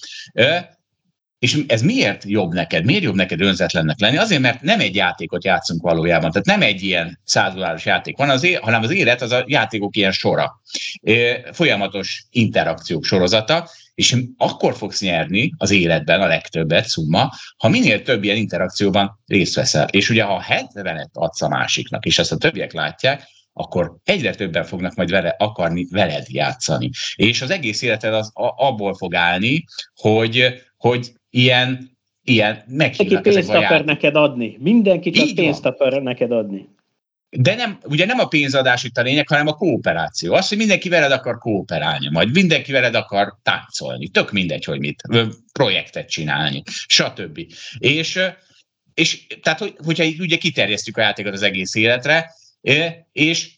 És ez miért jobb neked? Miért jobb neked önzetlennek lenni? Azért, mert nem egy játékot játszunk valójában. Tehát nem egy ilyen százdoláros játék van, az é- hanem az élet az a játékok ilyen sora. Folyamatos interakciók sorozata, és akkor fogsz nyerni az életben a legtöbbet, szumma, ha minél több ilyen interakcióban részt veszel. És ugye ha 70-et adsz a másiknak, és ezt a többiek látják, akkor egyre többen fognak majd vele akarni veled játszani. És az egész életed az abból fog állni, hogy, hogy ilyen, ilyen meghívnak Mindenki pénzt akar neked adni. Mindenki csak pénzt akar neked adni. De nem, ugye nem a pénzadás itt a lényeg, hanem a kooperáció. Az, hogy mindenki veled akar kooperálni, majd mindenki veled akar táncolni. Tök mindegy, hogy mit, projektet csinálni, stb. És, és tehát, hogy, hogyha ugye kiterjesztjük a játékot az egész életre, és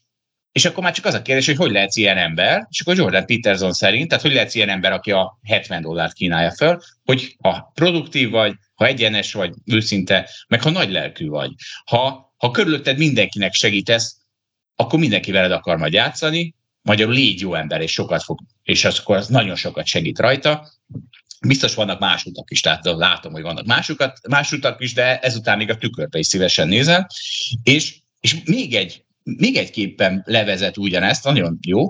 és akkor már csak az a kérdés, hogy hogy lehetsz ilyen ember, és akkor Jordan Peterson szerint, tehát hogy lehetsz ilyen ember, aki a 70 dollárt kínálja föl, hogy ha produktív vagy, ha egyenes vagy, őszinte, meg ha nagy lelkű vagy. Ha, ha körülötted mindenkinek segítesz, akkor mindenki veled akar majd játszani, magyarul légy jó ember, és sokat fog, és akkor az nagyon sokat segít rajta. Biztos vannak más utak is, tehát látom, hogy vannak másukat, más utak is, de ezután még a tükörbe is szívesen nézel. És, és még egy még egy képen levezet ugyanezt, nagyon jó.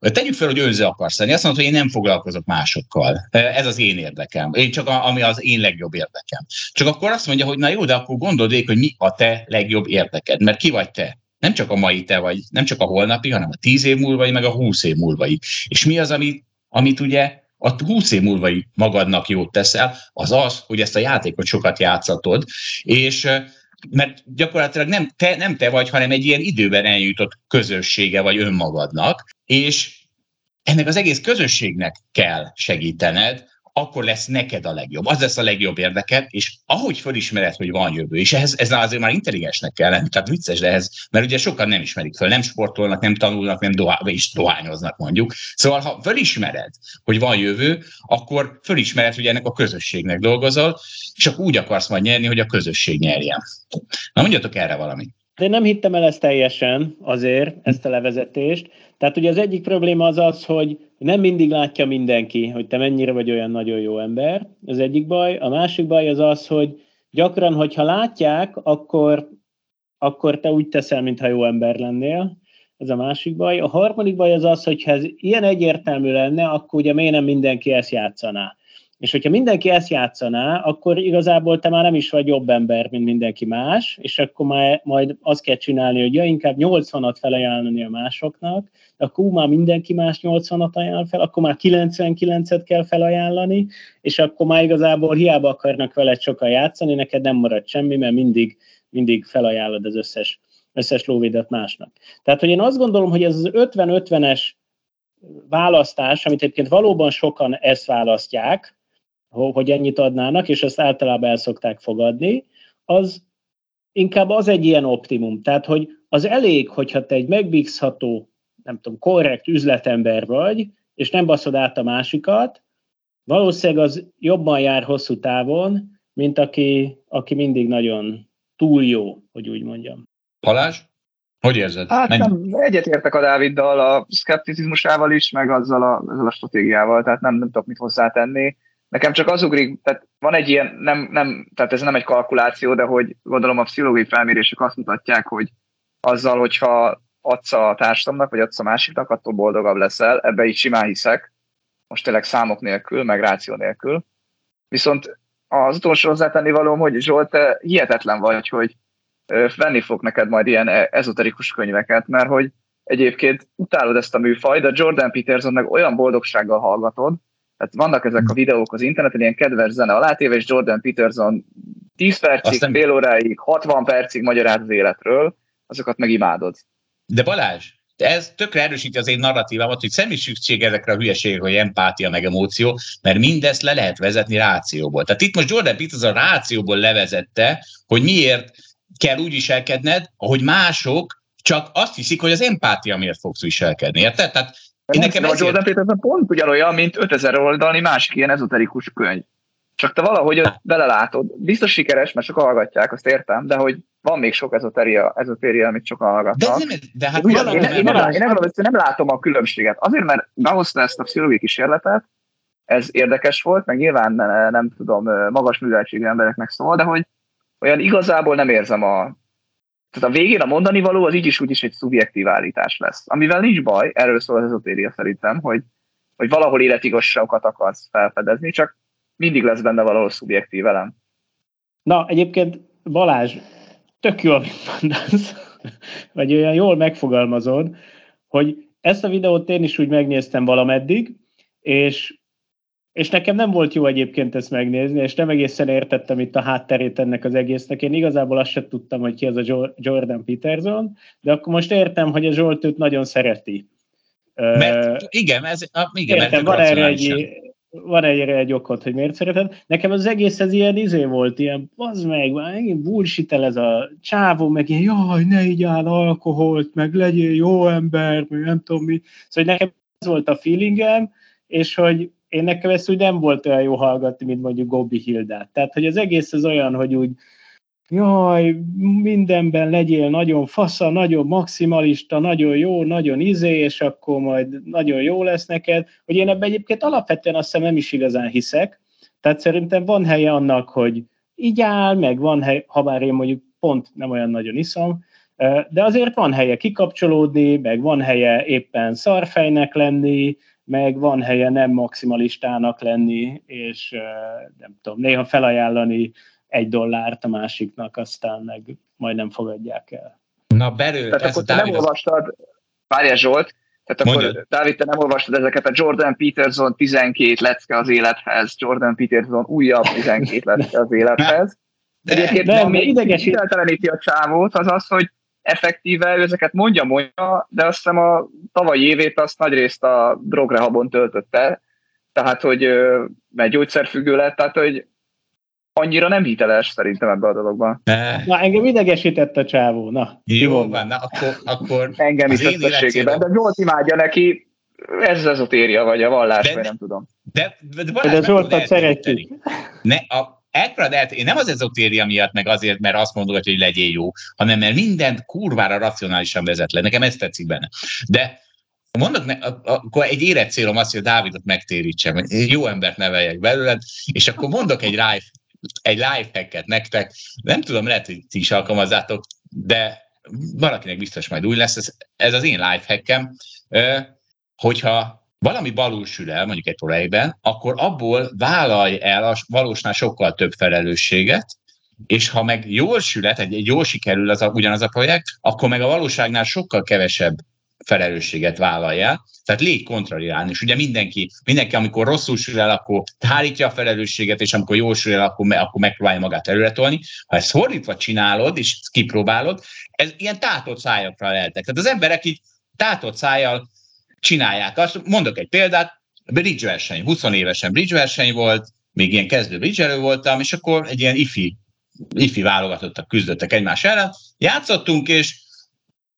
Tegyük fel, hogy önző akarsz lenni. Azt mondod, hogy én nem foglalkozok másokkal. Ez az én érdekem. Én csak a, ami az én legjobb érdekem. Csak akkor azt mondja, hogy na jó, de akkor gondold hogy mi a te legjobb érdeked. Mert ki vagy te? Nem csak a mai te vagy, nem csak a holnapi, hanem a tíz év múlva, meg a húsz év múlva. És mi az, amit, amit ugye a 20 év múlva magadnak jót teszel, az az, hogy ezt a játékot sokat játszatod, és mert gyakorlatilag nem te, nem te vagy, hanem egy ilyen időben eljutott közössége vagy önmagadnak, és ennek az egész közösségnek kell segítened, akkor lesz neked a legjobb. Az lesz a legjobb érdeked, és ahogy felismered, hogy van jövő, és ehhez, ez azért már intelligensnek kell lenni, tehát vicces, de ez, mert ugye sokan nem ismerik fel, nem sportolnak, nem tanulnak, nem dohá, is dohányoznak mondjuk. Szóval, ha felismered, hogy van jövő, akkor felismered, hogy ennek a közösségnek dolgozol, és akkor úgy akarsz majd nyerni, hogy a közösség nyerjen. Na mondjatok erre valamit. De én nem hittem el ezt teljesen azért, ezt a levezetést. Tehát ugye az egyik probléma az az, hogy nem mindig látja mindenki, hogy te mennyire vagy olyan nagyon jó ember. Az egyik baj. A másik baj az az, hogy gyakran, hogyha látják, akkor, akkor te úgy teszel, mintha jó ember lennél. Ez a másik baj. A harmadik baj az az, hogy ha ez ilyen egyértelmű lenne, akkor ugye miért nem mindenki ezt játszaná. És hogyha mindenki ezt játszaná, akkor igazából te már nem is vagy jobb ember, mint mindenki más, és akkor már, majd azt kell csinálni, hogy ja, inkább 80-at felajánlani a másoknak, akkor már mindenki más 80-at ajánl fel, akkor már 99-et kell felajánlani, és akkor már igazából hiába akarnak veled sokan játszani, neked nem marad semmi, mert mindig, mindig felajánlod az összes, összes lóvédet másnak. Tehát, hogy én azt gondolom, hogy ez az 50-50-es választás, amit egyébként valóban sokan ezt választják, hogy ennyit adnának, és ezt általában el szokták fogadni, az inkább az egy ilyen optimum. Tehát, hogy az elég, hogyha te egy megbízható, nem tudom, korrekt üzletember vagy, és nem baszod át a másikat, valószínűleg az jobban jár hosszú távon, mint aki, aki mindig nagyon túl jó, hogy úgy mondjam. Balázs? Hogy érzed? Hát nem, egyetértek a Dáviddal, a szkepticizmusával is, meg azzal a, azzal a stratégiával, tehát nem, nem tudok mit hozzátenni. Nekem csak az ugrik, tehát van egy ilyen, nem, nem, tehát ez nem egy kalkuláció, de hogy gondolom a pszichológiai felmérések azt mutatják, hogy azzal, hogyha adsz a társadalomnak, vagy adsz a másiknak, attól boldogabb leszel. Ebbe így simán hiszek, most tényleg számok nélkül, meg ráció nélkül. Viszont az utolsó hozzátenni valóm, hogy Zsolt, te hihetetlen vagy, hogy venni fog neked majd ilyen e- ezoterikus könyveket, mert hogy egyébként utálod ezt a műfajt, de Jordan Peterson meg olyan boldogsággal hallgatod, tehát vannak ezek a videók az interneten, ilyen kedves zene alátéve, és Jordan Peterson 10 percig, Aztán... fél óráig, 60 percig magyaráz az életről, azokat meg imádod. De Balázs, ez tökre erősíti az én narratívámat, hogy semmi szükség ezekre a hülyeségekre, hogy empátia meg emóció, mert mindezt le lehet vezetni rációból. Tehát itt most Jordan Peters a rációból levezette, hogy miért kell úgy viselkedned, ahogy mások csak azt hiszik, hogy az empátia miért fogsz viselkedni. Érted? Tehát én nekem a Jordan Peterson pont ugyanolyan, mint 5000 oldalni másik ilyen ezoterikus könyv. Csak te valahogy belelátod. Biztos sikeres, mert sok hallgatják, azt értem, de hogy van még sok ezoteria, ezoteria amit sokan hallgatnak. De, nem, de hát Ugyan, én, én, én, nem, én, nem, én nem látom a különbséget. Azért, mert behozta ezt a pszichológiai kísérletet, ez érdekes volt, meg nyilván nem, nem tudom, magas műveltségű embereknek szól, de hogy olyan igazából nem érzem a... Tehát a végén a mondani való az így is úgy is egy szubjektív állítás lesz. Amivel nincs baj, erről szól az ezotéria szerintem, hogy, hogy valahol életigazságokat akarsz felfedezni, csak mindig lesz benne valahol szubjektív elem. Na, egyébként Balázs, tök jó, amit mondasz, *laughs* vagy olyan jól megfogalmazod, hogy ezt a videót én is úgy megnéztem valameddig, és, és nekem nem volt jó egyébként ezt megnézni, és nem egészen értettem itt a hátterét ennek az egésznek. Én igazából azt sem tudtam, hogy ki az a Jordan Peterson, de akkor most értem, hogy a Zsolt őt nagyon szereti. Mert, igen, ez, igen, értem, mert van erre egy, van egyre egy okot, hogy miért szereted. Nekem az egész ez ilyen izé volt, ilyen az meg, megint bullshit ez a csávó, meg ilyen, jaj, ne igyál alkoholt, meg legyél jó ember, meg nem tudom mi. Szóval nekem ez volt a feelingem, és hogy én nekem ezt úgy nem volt olyan jó hallgatni, mint mondjuk Gobi Hildát. Tehát, hogy az egész az olyan, hogy úgy jaj, mindenben legyél nagyon fasza, nagyon maximalista, nagyon jó, nagyon izé, és akkor majd nagyon jó lesz neked, hogy én ebben egyébként alapvetően azt hiszem nem is igazán hiszek, tehát szerintem van helye annak, hogy így áll, meg van hely, ha bár én mondjuk pont nem olyan nagyon iszom, de azért van helye kikapcsolódni, meg van helye éppen szarfejnek lenni, meg van helye nem maximalistának lenni, és nem tudom, néha felajánlani egy dollárt a másiknak, aztán meg majd nem fogadják el. Na belül, tehát akkor te nem olvastad, várjál Zsolt, tehát akkor Mondjad. Dávid, te nem olvastad ezeket a Jordan Peterson 12 lecke az élethez, Jordan Peterson újabb 12 lecke az élethez. De, Egyébként nem, ami idegesít. a csávót, az az, hogy effektíve ő ezeket mondja, mondja, de azt hiszem a tavalyi évét azt nagyrészt a drogrehabon töltötte, tehát hogy mert gyógyszerfüggő lett, tehát hogy annyira nem hiteles szerintem ebbe a dologban. Na, engem idegesített a csávó, na. Jó van, na, akkor, akkor engem is összességében, de Zsolt imádja neki, ez az ezotéria, vagy a vallás, de, vagy nem tudom. De, de, de, de Zsoltat szeretjük. Ne, a, Ekkora, én nem az ezotéria miatt, meg azért, mert azt mondod, hogy legyél jó, hanem mert mindent kurvára racionálisan vezet le. Nekem ez tetszik benne. De mondok, ne, akkor egy érett célom az, hogy a Dávidot megtérítsem, jó embert neveljek belőled, és akkor mondok egy life egy lifehacket nektek, nem tudom, lehet, hogy ti is alkalmazzátok, de valakinek biztos majd új lesz, ez, ez az én lifehackem, hogyha valami balul el, mondjuk egy olejben, akkor abból vállalj el a valósnál sokkal több felelősséget, és ha meg jól sület, egy, egy jól sikerül az a, ugyanaz a projekt, akkor meg a valóságnál sokkal kevesebb felelősséget vállalja. Tehát légy kontrariálni. És ugye mindenki, mindenki, amikor rosszul sül el, akkor hárítja a felelősséget, és amikor jól sül el, akkor, akkor megpróbálja magát előretolni. Ha ezt fordítva csinálod, és kipróbálod, ez ilyen tátott szájakra leltek. Tehát az emberek így tátott szájjal csinálják. Azt mondok egy példát, bridge verseny, 20 évesen bridge verseny volt, még ilyen kezdő bridge voltam, és akkor egy ilyen ifi, ifi válogatottak, küzdöttek egymás ellen, játszottunk, és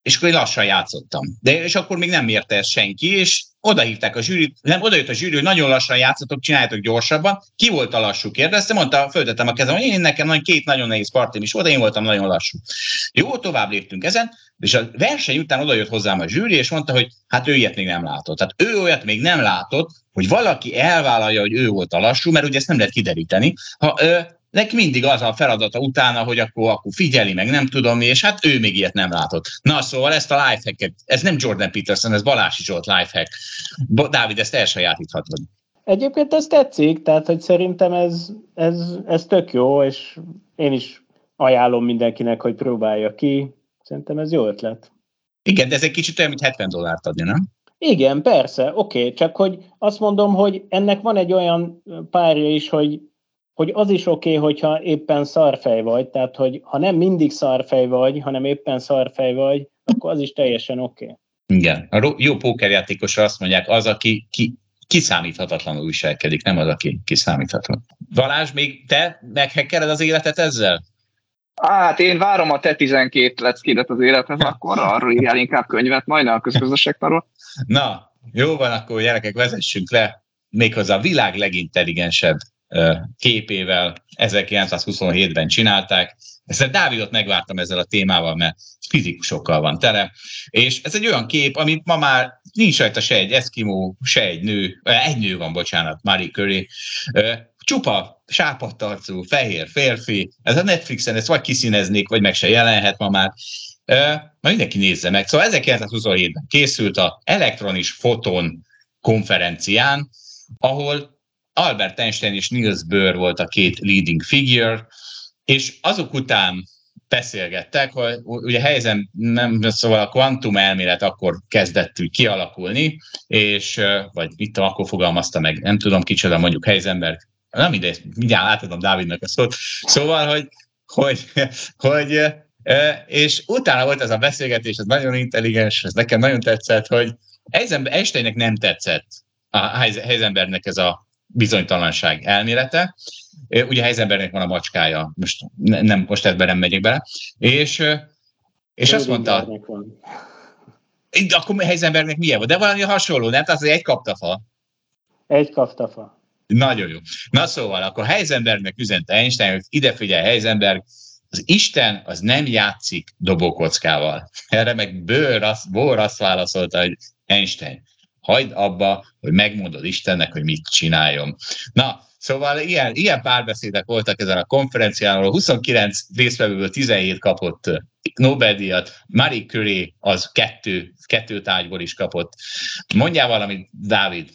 és akkor én lassan játszottam. De és akkor még nem érte ezt senki, és oda hívták a zsűrit, nem, oda jött a zsűri, hogy nagyon lassan játszotok, csináljátok gyorsabban. Ki volt a lassú? kérdezte, mondta, föltettem a kezem, hogy én nekem nagyon, két nagyon nehéz partim is oda, én voltam nagyon lassú. Jó, tovább léptünk ezen, és a verseny után oda jött hozzám a zsűri, és mondta, hogy hát ő ilyet még nem látott. Tehát ő olyat még nem látott, hogy valaki elvállalja, hogy ő volt a lassú, mert ugye ezt nem lehet kideríteni. Ha ö, neki mindig az a feladata utána, hogy akkor, akkor figyeli, meg nem tudom mi, és hát ő még ilyet nem látott. Na szóval ezt a lifehacket, ez nem Jordan Peterson, ez Balási Zsolt lifehack. Dávid, ezt elsajátíthatod. Egyébként ez tetszik, tehát hogy szerintem ez, ez, ez tök jó, és én is ajánlom mindenkinek, hogy próbálja ki. Szerintem ez jó ötlet. Igen, de ez egy kicsit olyan, mint 70 dollárt adni, nem? Igen, persze, oké, okay. csak hogy azt mondom, hogy ennek van egy olyan párja is, hogy hogy az is oké, okay, hogyha éppen szarfej vagy, tehát hogy ha nem mindig szarfej vagy, hanem éppen szarfej vagy, akkor az is teljesen oké. Okay. Igen. A jó pókerjátékosra azt mondják, az, aki ki, kiszámíthatatlanul viselkedik, nem az, aki kiszámítható. Valás, még te meghekkered az életet ezzel? Hát én várom a te 12 leckédet az élethez, akkor arról írjál inkább könyvet, majd a közgazdaságtanról. Na, jó van, akkor gyerekek, vezessünk le méghozzá a világ legintelligensebb képével 1927-ben csinálták. A Dávidot megvártam ezzel a témával, mert fizikusokkal van tele, és ez egy olyan kép, amit ma már nincs rajta se egy eszkimó, se egy nő, egy nő van, bocsánat, Marie Curie, csupa sápadtarcú, fehér férfi, ez a Netflixen ezt vagy kiszíneznék, vagy meg se jelenhet ma már, Ma mindenki nézze meg. Szóval 1927-ben készült a elektronis foton konferencián, ahol Albert Einstein és Niels Bohr volt a két leading figure, és azok után beszélgettek, hogy ugye helyzem, nem, szóval a kvantum elmélet akkor kezdett úgy kialakulni, és, vagy mit akkor fogalmazta meg, nem tudom kicsoda, mondjuk Heisenberg, nem mindegy, mindjárt átadom Dávidnak a szót. Szóval, hogy, hogy, hogy és utána volt ez a beszélgetés, ez nagyon intelligens, ez nekem nagyon tetszett, hogy Einsteinnek nem tetszett a Heisenbergnek ez a bizonytalanság elmélete. Ugye Heisenbergnek van a macskája, most nem, most ebben nem megyek bele. És, és azt mondta, akkor Heisenbergnek milyen volt? De valami hasonló, nem? Tehát az egy kaptafa. Egy kaptafa. Nagyon jó. Na szóval, akkor Heisenbergnek üzente Einstein, hogy ide figyelj Heisenberg, az Isten az nem játszik dobókockával. Erre meg Bőr azt, Bőr azt válaszolta, hogy Einstein, hagyd abba, hogy megmondod Istennek, hogy mit csináljon. Na, Szóval ilyen, ilyen párbeszédek voltak ezen a konferencián, ahol 29 résztvevőből 17 kapott Nobel-díjat, Marie Curie az kettő, kettő tárgyból is kapott. Mondjál valamit, Dávid,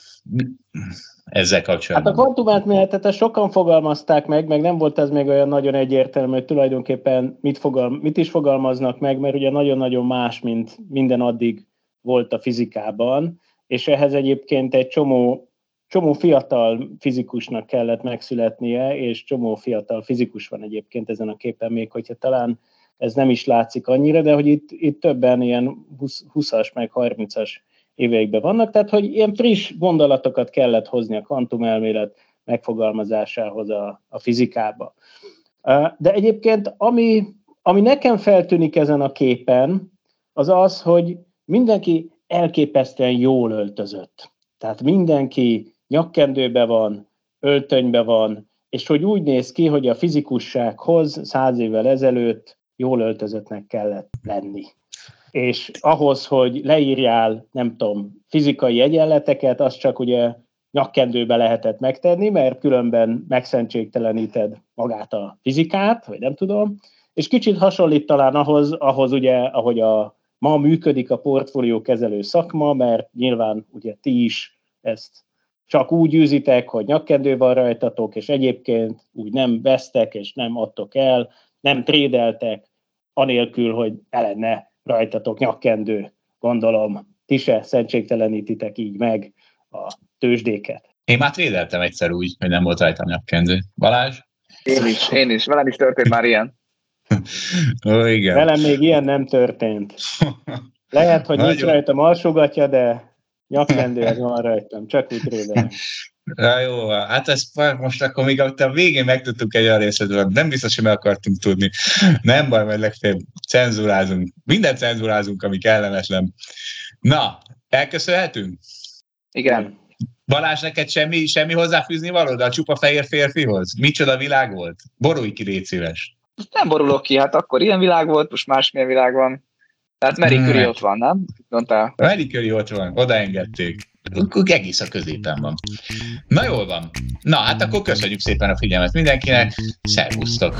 ezzel kapcsolatban? Hát a kvantumátméletet sokan fogalmazták meg, meg nem volt ez még olyan nagyon egyértelmű, hogy tulajdonképpen mit, fogal, mit is fogalmaznak meg, mert ugye nagyon-nagyon más, mint minden addig volt a fizikában, és ehhez egyébként egy csomó csomó fiatal fizikusnak kellett megszületnie, és csomó fiatal fizikus van egyébként ezen a képen, még hogyha talán ez nem is látszik annyira, de hogy itt, itt többen ilyen 20-as meg 30-as éveikben vannak, tehát hogy ilyen friss gondolatokat kellett hozni a kvantumelmélet megfogalmazásához a, a fizikába. De egyébként, ami, ami nekem feltűnik ezen a képen, az az, hogy mindenki elképesztően jól öltözött. Tehát mindenki nyakkendőbe van, öltönybe van, és hogy úgy néz ki, hogy a fizikussághoz száz évvel ezelőtt jól öltözöttnek kellett lenni. És ahhoz, hogy leírjál, nem tudom, fizikai egyenleteket, azt csak ugye nyakkendőbe lehetett megtenni, mert különben megszentségteleníted magát a fizikát, vagy nem tudom, és kicsit hasonlít talán ahhoz, ahhoz ugye, ahogy a ma működik a portfólió kezelő szakma, mert nyilván ugye ti is ezt csak úgy űzitek, hogy nyakkendő van rajtatok, és egyébként úgy nem vesztek, és nem adtok el, nem trédeltek, anélkül, hogy lenne rajtatok nyakkendő. Gondolom, ti se szentségtelenítitek így meg a tőzsdéket. Én már trédeltem egyszer úgy, hogy nem volt rajtam nyakkendő. Balázs? Én is, én is. Velem is történt már ilyen. Ó, igen. Velem még ilyen nem történt. Lehet, hogy nincs rajtam alsógatja, de Nyakkendő, ez van rajtam, csak úgy rédelem. *laughs* Ja, jó, hát ezt most akkor még a végén megtudtuk egy olyan részletről, nem biztos, hogy meg akartunk tudni. Nem baj, majd legfeljebb cenzúrázunk. Mindent cenzúrázunk, ami kellemetlen. Na, elköszönhetünk? Igen. Balázs, neked semmi, semmi hozzáfűzni való, a csupa fehér férfihoz? Micsoda világ volt? Borulj ki, légy szíves. Nem borulok ki, hát akkor ilyen világ volt, most másmilyen világ van. Tehát Mary Curie ott van, nem? Mondtál? Mary Curie ott van, odaengedték. Egész a középen van. Na jól van. Na, hát akkor köszönjük szépen a figyelmet mindenkinek. Szervusztok!